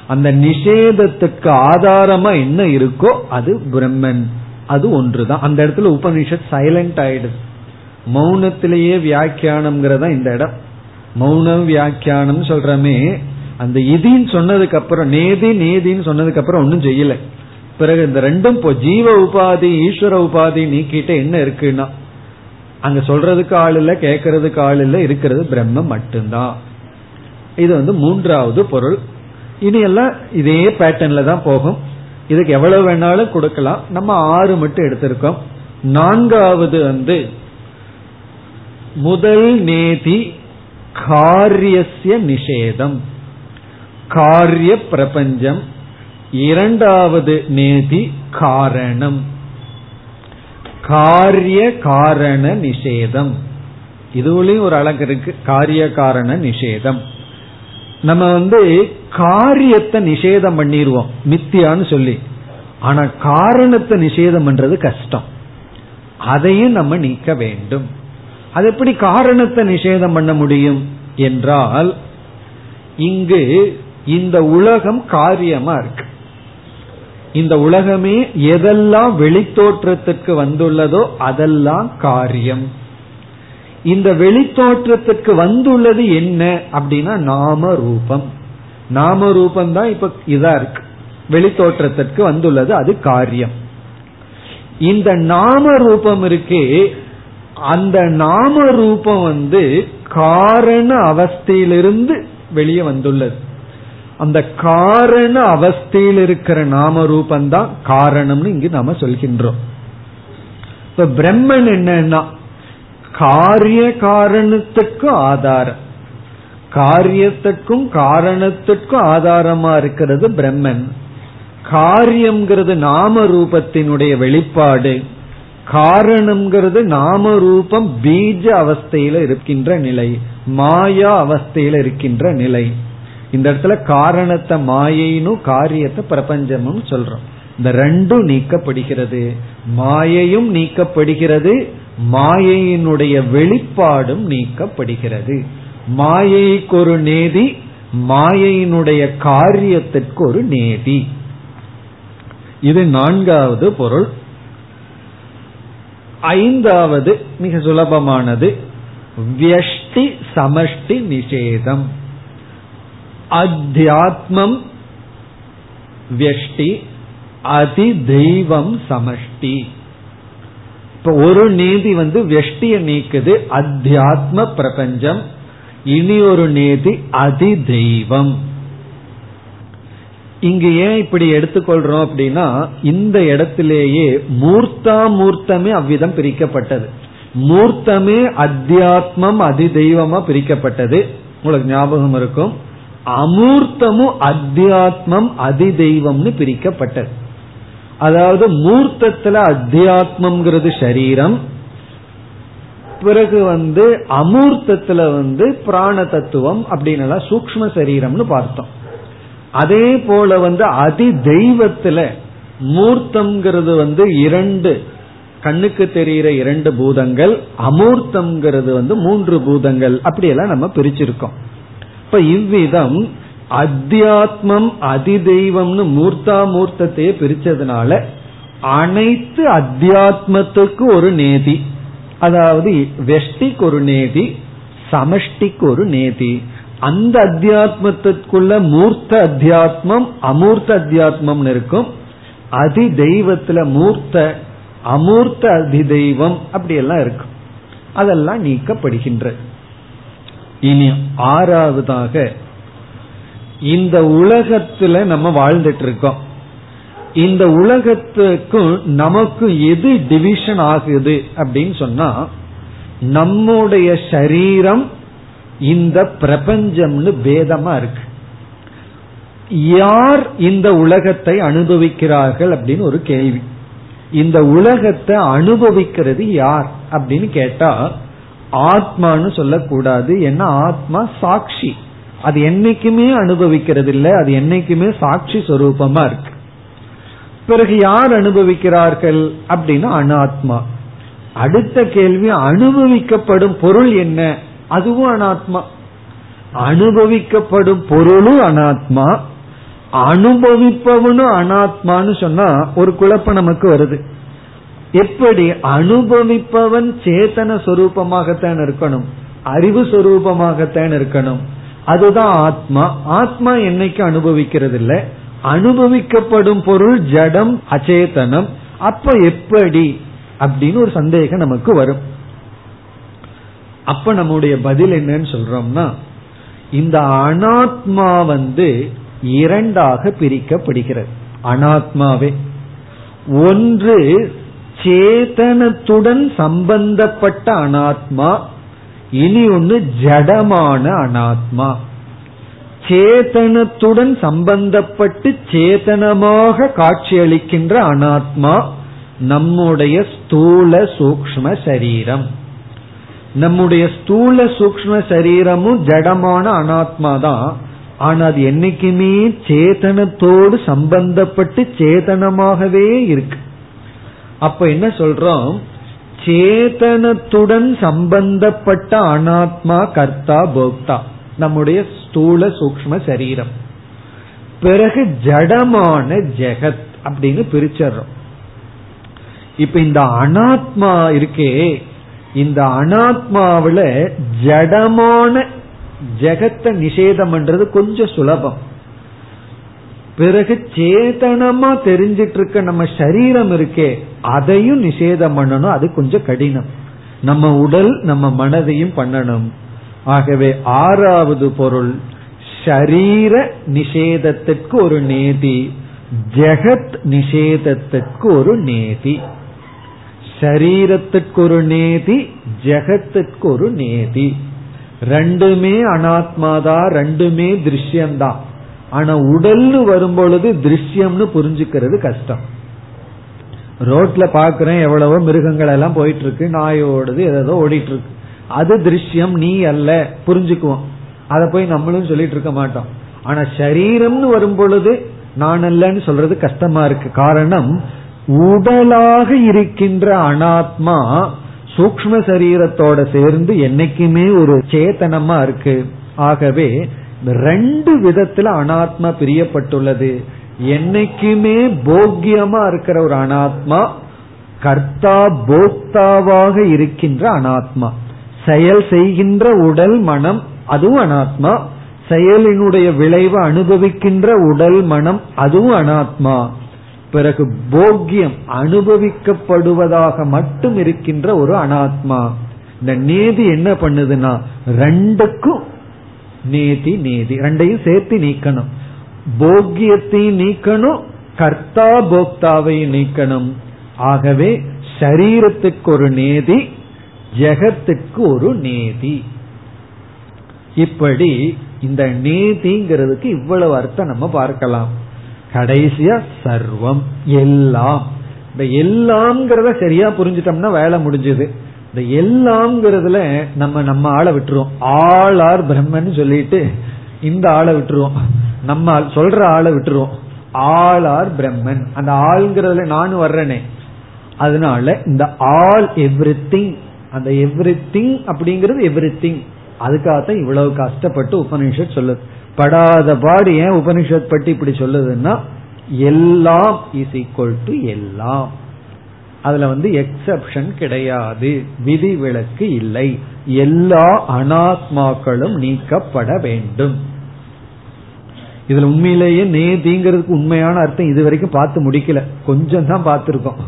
அந்த நிஷேதத்துக்கு ஆதாரமா என்ன இருக்கோ அது பிரம்மன். அது ஒன்றுதான். அந்த இடத்துல உபனிஷத் சைலண்ட் ஆயிடுது. மௌனத்திலேயே வியாக்கியானம்ங்கிறதா இந்த இடம். மௌனம் வியாக்கியானம் சொல்றமே. அந்த இதின்னு சொன்னதுக்கு அப்புறம் நேதி நேதின்னு சொன்னதுக்கு அப்புறம் ஒன்னும் செய்யலை. பிறகு இந்த ரெண்டும் இப்போ ஜீவ உபாதி ஈஸ்வர உபாதி நீக்கிட்ட என்ன இருக்குன்னா அங்க சொல்றதுக்கு ஆள் இல்ல கேட்கறதுக்கு ஆள் இல்ல இருக்கிறது பிரம்மம் மட்டும்தான். இது வந்து மூன்றாவது பொருள். இனி எல்லாம் இதே பேட்டர்ன்ல தான் போகும். இதுக்கு எவ்வளவு வேணாலும் கொடுக்கலாம். நம்ம ஆறு மட்டும் எடுத்திருக்கோம். நான்காவது வந்து முதல் நேதி காரியசிய நிஷேதம். காரிய பிரபஞ்சம். இரண்டாவது நேதி காரணம். காரிய காரண நிஷேதம். இதுலயும் ஒரு அழகு இருக்கு. காரிய காரண நிஷேதம். நம்ம வந்து காரியத்தை நிஷேதம் பண்ணிடுவோம் மித்தியான்னு சொல்லி. ஆனா காரணத்தை நிஷேதம் பண்றது கஷ்டம். அதையும் நம்ம நீக்க வேண்டும். அது எப்படி காரணத்தை நிஷேதம் பண்ண முடியும்? என்றால் இங்கு இந்த உலகம் காரியமா இருக்கு. இந்த உலகமே எதெல்லாம் வெளித்தோற்றத்திற்கு வந்துள்ளதோ அதெல்லாம் காரியம். இந்த வெளித்தோற்றத்துக்கு வந்துள்ளது என்ன அப்படின்னா நாம ரூபம். நாம ரூபம் தான் இப்ப இதா இருக்கு. வெளித்தோற்றத்திற்கு வந்துள்ளது அது காரியம். இந்த நாம ரூபம் இருக்கே அந்த நாம ரூபம் வந்து காரண அவஸ்தையிலிருந்து வெளியே வந்துள்ளது. அந்த காரண அவஸ்தையில் இருக்கிற நாம ரூபந்தான் காரணம்னு இங்கு நாம சொல்கின்றோம். இப்ப பிரம்மன் என்னன்னா காரிய காரணத்துக்கும் ஆதாரம். காரியத்துக்கும் காரணத்துக்கும் ஆதாரமா இருக்கிறது பிரம்மன். காரியம்ங்கிறது நாம ரூபத்தினுடைய வெளிப்பாடு. காரணம்ங்கிறது நாம ரூபம் பீஜ அவஸ்தையில இருக்கின்ற நிலை. மாயா அவஸ்தையில இருக்கின்ற நிலை. இந்த இடத்துல காரணத்தை மாயைனும் காரியத்தை பிரபஞ்சமும் சொல்றோம். இந்த ரெண்டும் நீக்கப்படுகிறது. மாயையும் நீக்கப்படுகிறது. மாயையினுடைய வெளிப்பாடும் நீக்கப்படுகிறது. மாயைக்கு ஒரு நேதி மாயையினுடைய காரியத்திற்கு ஒரு நேதி. இது நான்காவது பொருள். ஐந்தாவது மிக சுலபமானது. வியஷ்டி சமஷ்டி நிஷேதம். அத்தியாத்மம் வியஷ்டி அதி தெய்வம் சமஷ்டி. இப்ப ஒரு நீதி வந்து வெஷ்டிய நீக்குது அத்தியாத்ம பிரபஞ்சம். இனி ஒரு நீதி அதி தெய்வம் இங்கு ஏன் இப்படி எடுத்துக்கொள்றோம் அப்படின்னா இந்த இடத்திலேயே மூர்த்தா மூர்த்தமே அவ்விதம் பிரிக்கப்பட்டது. மூர்த்தமே அத்தியாத்மம் அதி தெய்வமா பிரிக்கப்பட்டது. உங்களுக்கு ஞாபகம் இருக்கும். அமூர்த்தமும் அத்தியாத்மம் அதிதெய்வம்னு பிரிக்கப்பட்டது. அதாவது மூர்த்தத்துல அத்தியாத்மம்ங்கிறது சரீரம் பிறகு வந்து அமூர்த்தத்துல வந்து பிராண தத்துவம் அப்படின்னு சூக்ம சரீரம்னு பார்த்தோம். அதே போல வந்து அதி தெய்வத்துல மூர்த்தம்ங்கிறது வந்து இரண்டு கண்ணுக்கு தெரிகிற இரண்டு பூதங்கள் அமூர்த்தம்ங்கிறது வந்து மூன்று பூதங்கள் அப்படியெல்லாம் நம்ம பிரிச்சிருக்கோம். இப்ப இவ்விதம் அத்தியாத்மம் அதிதெய்வம்னு மூர்த்தா மூர்த்தத்தையே பிரிச்சதுனால அனைத்து அத்தியாத்மத்துக்கு ஒரு நேதி. அதாவது வெஷ்டிக்கு ஒரு நேதி சமஷ்டிக்கு ஒரு நேதி. அந்த அத்தியாத்மத்திற்குள்ள மூர்த்த அத்தியாத்மம் அமூர்த்த அத்தியாத்மம் இருக்கும். அதி தெய்வத்துல மூர்த்த அமூர்த்த அதி தெய்வம் அப்படி எல்லாம் இருக்கும். அதெல்லாம் நீக்கப்படுகின்றது இனி ஆறாவதாக இந்த உலகத்துல நம்ம வாழ்ந்துட்டு இருக்கோம். இந்த உலகத்துக்கும் நமக்கு எது டிவிஷன் ஆகுது அப்படின்னு சொன்னா நம்முடைய சரீரம் இந்த பிரபஞ்சம்னு பேதமா இருக்கு. யார் இந்த உலகத்தை அனுபவிக்கிறார்கள் அப்படின்னு ஒரு கேள்வி. இந்த உலகத்தை அனுபவிக்கிறது யார் அப்படின்னு கேட்டா ஆத்மான்னு சொல்லக்கூடாது. ஏன்னா ஆத்மா? சாட்சி. அது என்னைக்குமே அனுபவிக்கிறது இல்லை அது என்னைக்குமே சாட்சி சொரூபமா இருக்கு. பிறகு யார் அனுபவிக்கிறார்கள் அப்படின்னா அனாத்மா. அடுத்த கேள்வி அனுபவிக்கப்படும் பொருள் என்ன? அதுவும் அனாத்மா. அனுபவிக்கப்படும் பொருளும் அனாத்மா. அனுபவிப்பவனும் அனாத்மான்னு சொன்னா ஒரு குழப்பம் நமக்கு வருது. எப்படி அனுபவிப்பவன் சேத்தன சொரூபமாகத்தான் இருக்கணும் அறிவு சொரூபமாகத்தான் இருக்கணும். அதுதான் ஆத்மா. ஆத்மா என்னைக்கு அனுபவிக்கிறது இல்லை அனுபவிக்கப்படும் பொருள் ஜடம் அச்சேதனம் அப்ப எப்படி? அப்படின்னு ஒரு சந்தேகம் நமக்கு வரும். அப்ப நம்முடைய பதில் என்னன்னு சொல்றோம்னா இந்த அனாத்மா வந்து இரண்டாக பிரிக்கப்படுகிறது. அனாத்மாவே. ஒன்று சேதனத்துடன் சம்பந்தப்பட்ட அனாத்மா இனி ஒன்று ஜடமான அனாத்மா. சேதனத்துடன் சம்பந்தப்பட்டு சேதனமாக காட்சியளிக்கின்ற அனாத்மா நம்முடைய ஸ்தூல சூக்ம சரீரம். நம்முடைய ஸ்தூல சூக்ம சரீரமும் ஜடமான அனாத்மா தான். ஆனா அது என்னைக்குமே சேதனத்தோடு சம்பந்தப்பட்டு சேதனமாகவே இருக்கு. அப்ப என்ன சொல்றோம்? சேதனத்துடன் சம்பந்தப்பட்ட அனாத்மா கர்த்தா போக்தா நம்முடைய ஸ்தூல சூக்ம சரீரம். பிறகு ஜடமான ஜெகத் அப்படின்னு பிரிச்சர்றோம். இப்ப இந்த அனாத்மா இருக்கே இந்த அனாத்மாவில ஜடமான ஜெகத்தை நிஷேதம் பண்றது கொஞ்சம் சுலபம். பிறகு சேதனமா தெரிஞ்சிட்டு இருக்க நம்ம சரீரம் இருக்கே அதையும் நிஷேதம் பண்ணணும். அது கொஞ்சம் கடினம். நம்ம உடல் நம்ம மனதையும் பண்ணணும். ஆகவே ஆறாவது பொருள் ஷரீர நிஷேதத்திற்கு ஒரு நேதி ஜெகத் நிஷேதத்திற்கு ஒரு நேதி. ஷரீரத்திற்கு ஒரு நேதி ஜெகத்துக்கு ஒரு நேதி. ரெண்டுமே அனாத்மாதான் ரெண்டுமே திருஷ்யம்தான் ஆனா உடல்னு வரும்பொழுது திருஷ்யம்னு புரிஞ்சுக்கிறது கஷ்டம். ரோட்ல பாக்குறேன் எவ்வளவோ மிருகங்கள் எல்லாம் போயிட்டு இருக்கு நாயோடுது ஏதோ ஓடிட்டு இருக்கு அது திருஷ்யம் நீ அல்ல புரிஞ்சுக்குவோம். அதை போய் நம்மளும் சொல்லிட்டு இருக்க மாட்டோம். ஆனா சரீரம்னு வரும் பொழுது நான் அல்லன்னு சொல்றது கஷ்டமா இருக்கு. காரணம் உடலாக இருக்கின்ற அனாத்மா சூக்ம சரீரத்தோட சேர்ந்து என்னைக்குமே ஒரு சேத்தனமா இருக்கு. ஆகவே ரெண்டு விதத்துல அனாத்மா பிரியப்பட்டுள்ளது. என்னைக்குமே போக்கியமா இருக்கிற ஒரு அனாத்மா கர்த்தா போக்தாவாக இருக்கின்ற அனாத்மா. செயல் செய்கின்ற உடல் மனம் அதுவும் அனாத்மா. செயலினுடைய விளைவு அனுபவிக்கின்ற உடல் மனம் அதுவும் அனாத்மா. பிறகு போக்கியம் அனுபவிக்கப்படுவதாக மட்டும் இருக்கின்ற ஒரு அனாத்மா. இந்த நேதி என்ன பண்ணுதுன்னா ரெண்டுக்கும் நேதி நேதி. ரெண்டையும் சேர்த்து நீக்கணும். போக்கியத்தையும் நீக்கணும் கர்த்தா போக்தாவையும் நீக்கணும். ஆகவே சரீரத்துக்கு ஒரு நேதி ஜெகத்துக்கு ஒரு நேதி. இப்படி இந்த நேதிங்கிறதுக்கு இவ்வளவு அர்த்தம் நம்ம பார்க்கலாம். கடைசியா சர்வம் எல்லாம். இந்த எல்லாம்ங்கிறத சரியா புரிஞ்சிட்டோம்னா வேலை முடிஞ்சது. இந்த எல்லாம்ங்கிறதுல நம்ம நம்ம ஆளை விட்டுருவோம். ஆள் ஆர் பிரம்மன் சொல்லிட்டு இந்த ஆளை விட்டுருவோம். நம்ம சொல்ற ஆளை விட்டுருவோம். ஆள் ஆர் பிரம்மன். அந்த ஆள்ங்கிறதுல நானும் வர்றேனே. அதனால இந்த ஆல் எவ்ரி திங் அந்த எவ்ரி திங் அப்படிங்கிறது எவ்ரி திங் அதுக்காகத்தான் இவ்வளவு கஷ்டப்பட்டு உபனிஷத் சொல்லுது. படாத பாடு ஏன் உபனிஷத் பற்றி இப்படி சொல்லுதுன்னா எல்லாம் இஸ் ஈக்குவல் டு எல்லாம். அதுல வந்து எக்ஸப்ஷன் கிடையாது. விதிவிலக்கு இல்லை. எல்லா அனாத்மாக்களும் நீக்கப்பட வேண்டும். இதுல உண்மையிலேயே நேதிங்கிறதுக்கு உண்மையான அர்த்தம் இது வரைக்கும் பார்த்து முடிக்கல. கொஞ்சம் தான் பார்த்துருக்கோம்.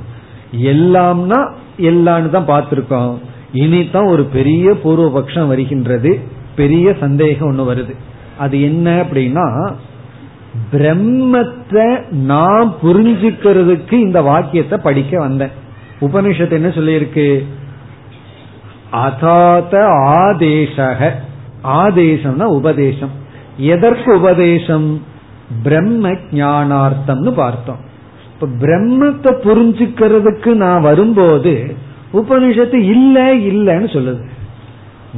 எல்லாம்னா எல்லான்னு தான் பார்த்துருக்கோம். இனிதான் ஒரு பெரிய பூர்வபக்ஷம் வருகின்றது. பெரிய சந்தேகம் ஒண்ணு வருது. அது என்ன அப்படின்னா பிரம்மத்தை நான் புரிஞ்சுக்கிறதுக்கு இந்த வாக்கியத்தை படிக்க வந்தேன். உபனிஷத்து என்ன சொல்லியிருக்கு? அதாத ஆதேசக. ஆதேசம்னா உபதேசம். எதற்கு உபதேசம்? பிரம்ம ஞானார்த்தம்னு பார்த்தோம். இப்ப பிரம்மத்தை புரிஞ்சுக்கிறதுக்கு நான் வரும்போது உபனிஷத்து இல்ல இல்லன்னு சொல்லுது.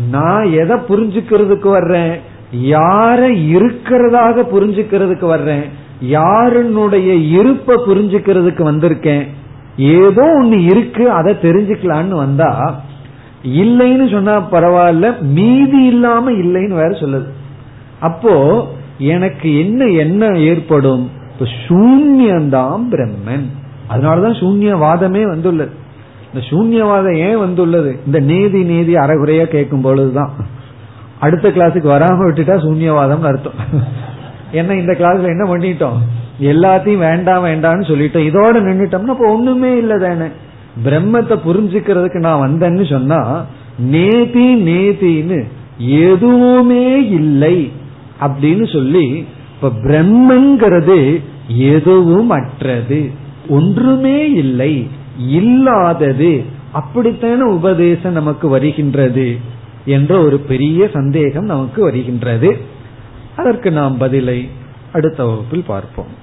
நான் எதை புரிஞ்சுக்கிறதுக்கு வர்றேன்? யார இருக்கிறதாக புரிஞ்சுக்கிறதுக்கு வர்றேன்? யாருனுடைய இருப்பை புரிஞ்சுக்கிறதுக்கு வந்திருக்கேன்? ஏதோ ஒண்ணு இருக்கு அதை தெரிஞ்சுக்கலான்னு வந்தா இல்லைன்னு சொன்னா பரவாயில்ல மீதி இல்லாம இல்லைன்னு வேற சொல்லுது. அப்போ எனக்கு என்ன என்ன ஏற்படும்? இப்ப சூன்யந்தான் பிரம்மன். அதனாலதான் சூன்யவாதமே வந்துள்ளது. இந்த சூன்யவாதம் ஏன் வந்துள்ளது? இந்த நீதி நீதி அறகுறையா கேட்கும் பொழுதுதான். அடுத்த கிளாஸுக்கு வராம விட்டுட்டா சூன்யவாதம் அர்த்தம். என்ன இந்த கிளாஸ்ல என்ன பண்ணிட்டோம்? எல்லாத்தையும் வேண்டாம் வேண்டாம்னு சொல்லிட்டோம் இதோட நின்றுட்டோம்னா இப்போ ஒண்ணுமே இல்லை தானே. பிரம்மத்தை புரிஞ்சுக்கிறதுக்கு நான் வந்தேன்னு சொன்னா நேதி நேதின்னு எதுவுமே இல்லை அப்படின்னு சொல்லி இப்ப பிரம்மங்கிறது எதுவும் அற்றது ஒன்றுமே இல்லை இல்லாதது அப்படித்தான உபதேசம் நமக்கு வருகின்றது என்ற ஒரு பெரிய சந்தேகம் நமக்கு வருகின்றது. அதற்கு நாம் பதிலை அடுத்த வகுப்பில் பார்ப்போம்.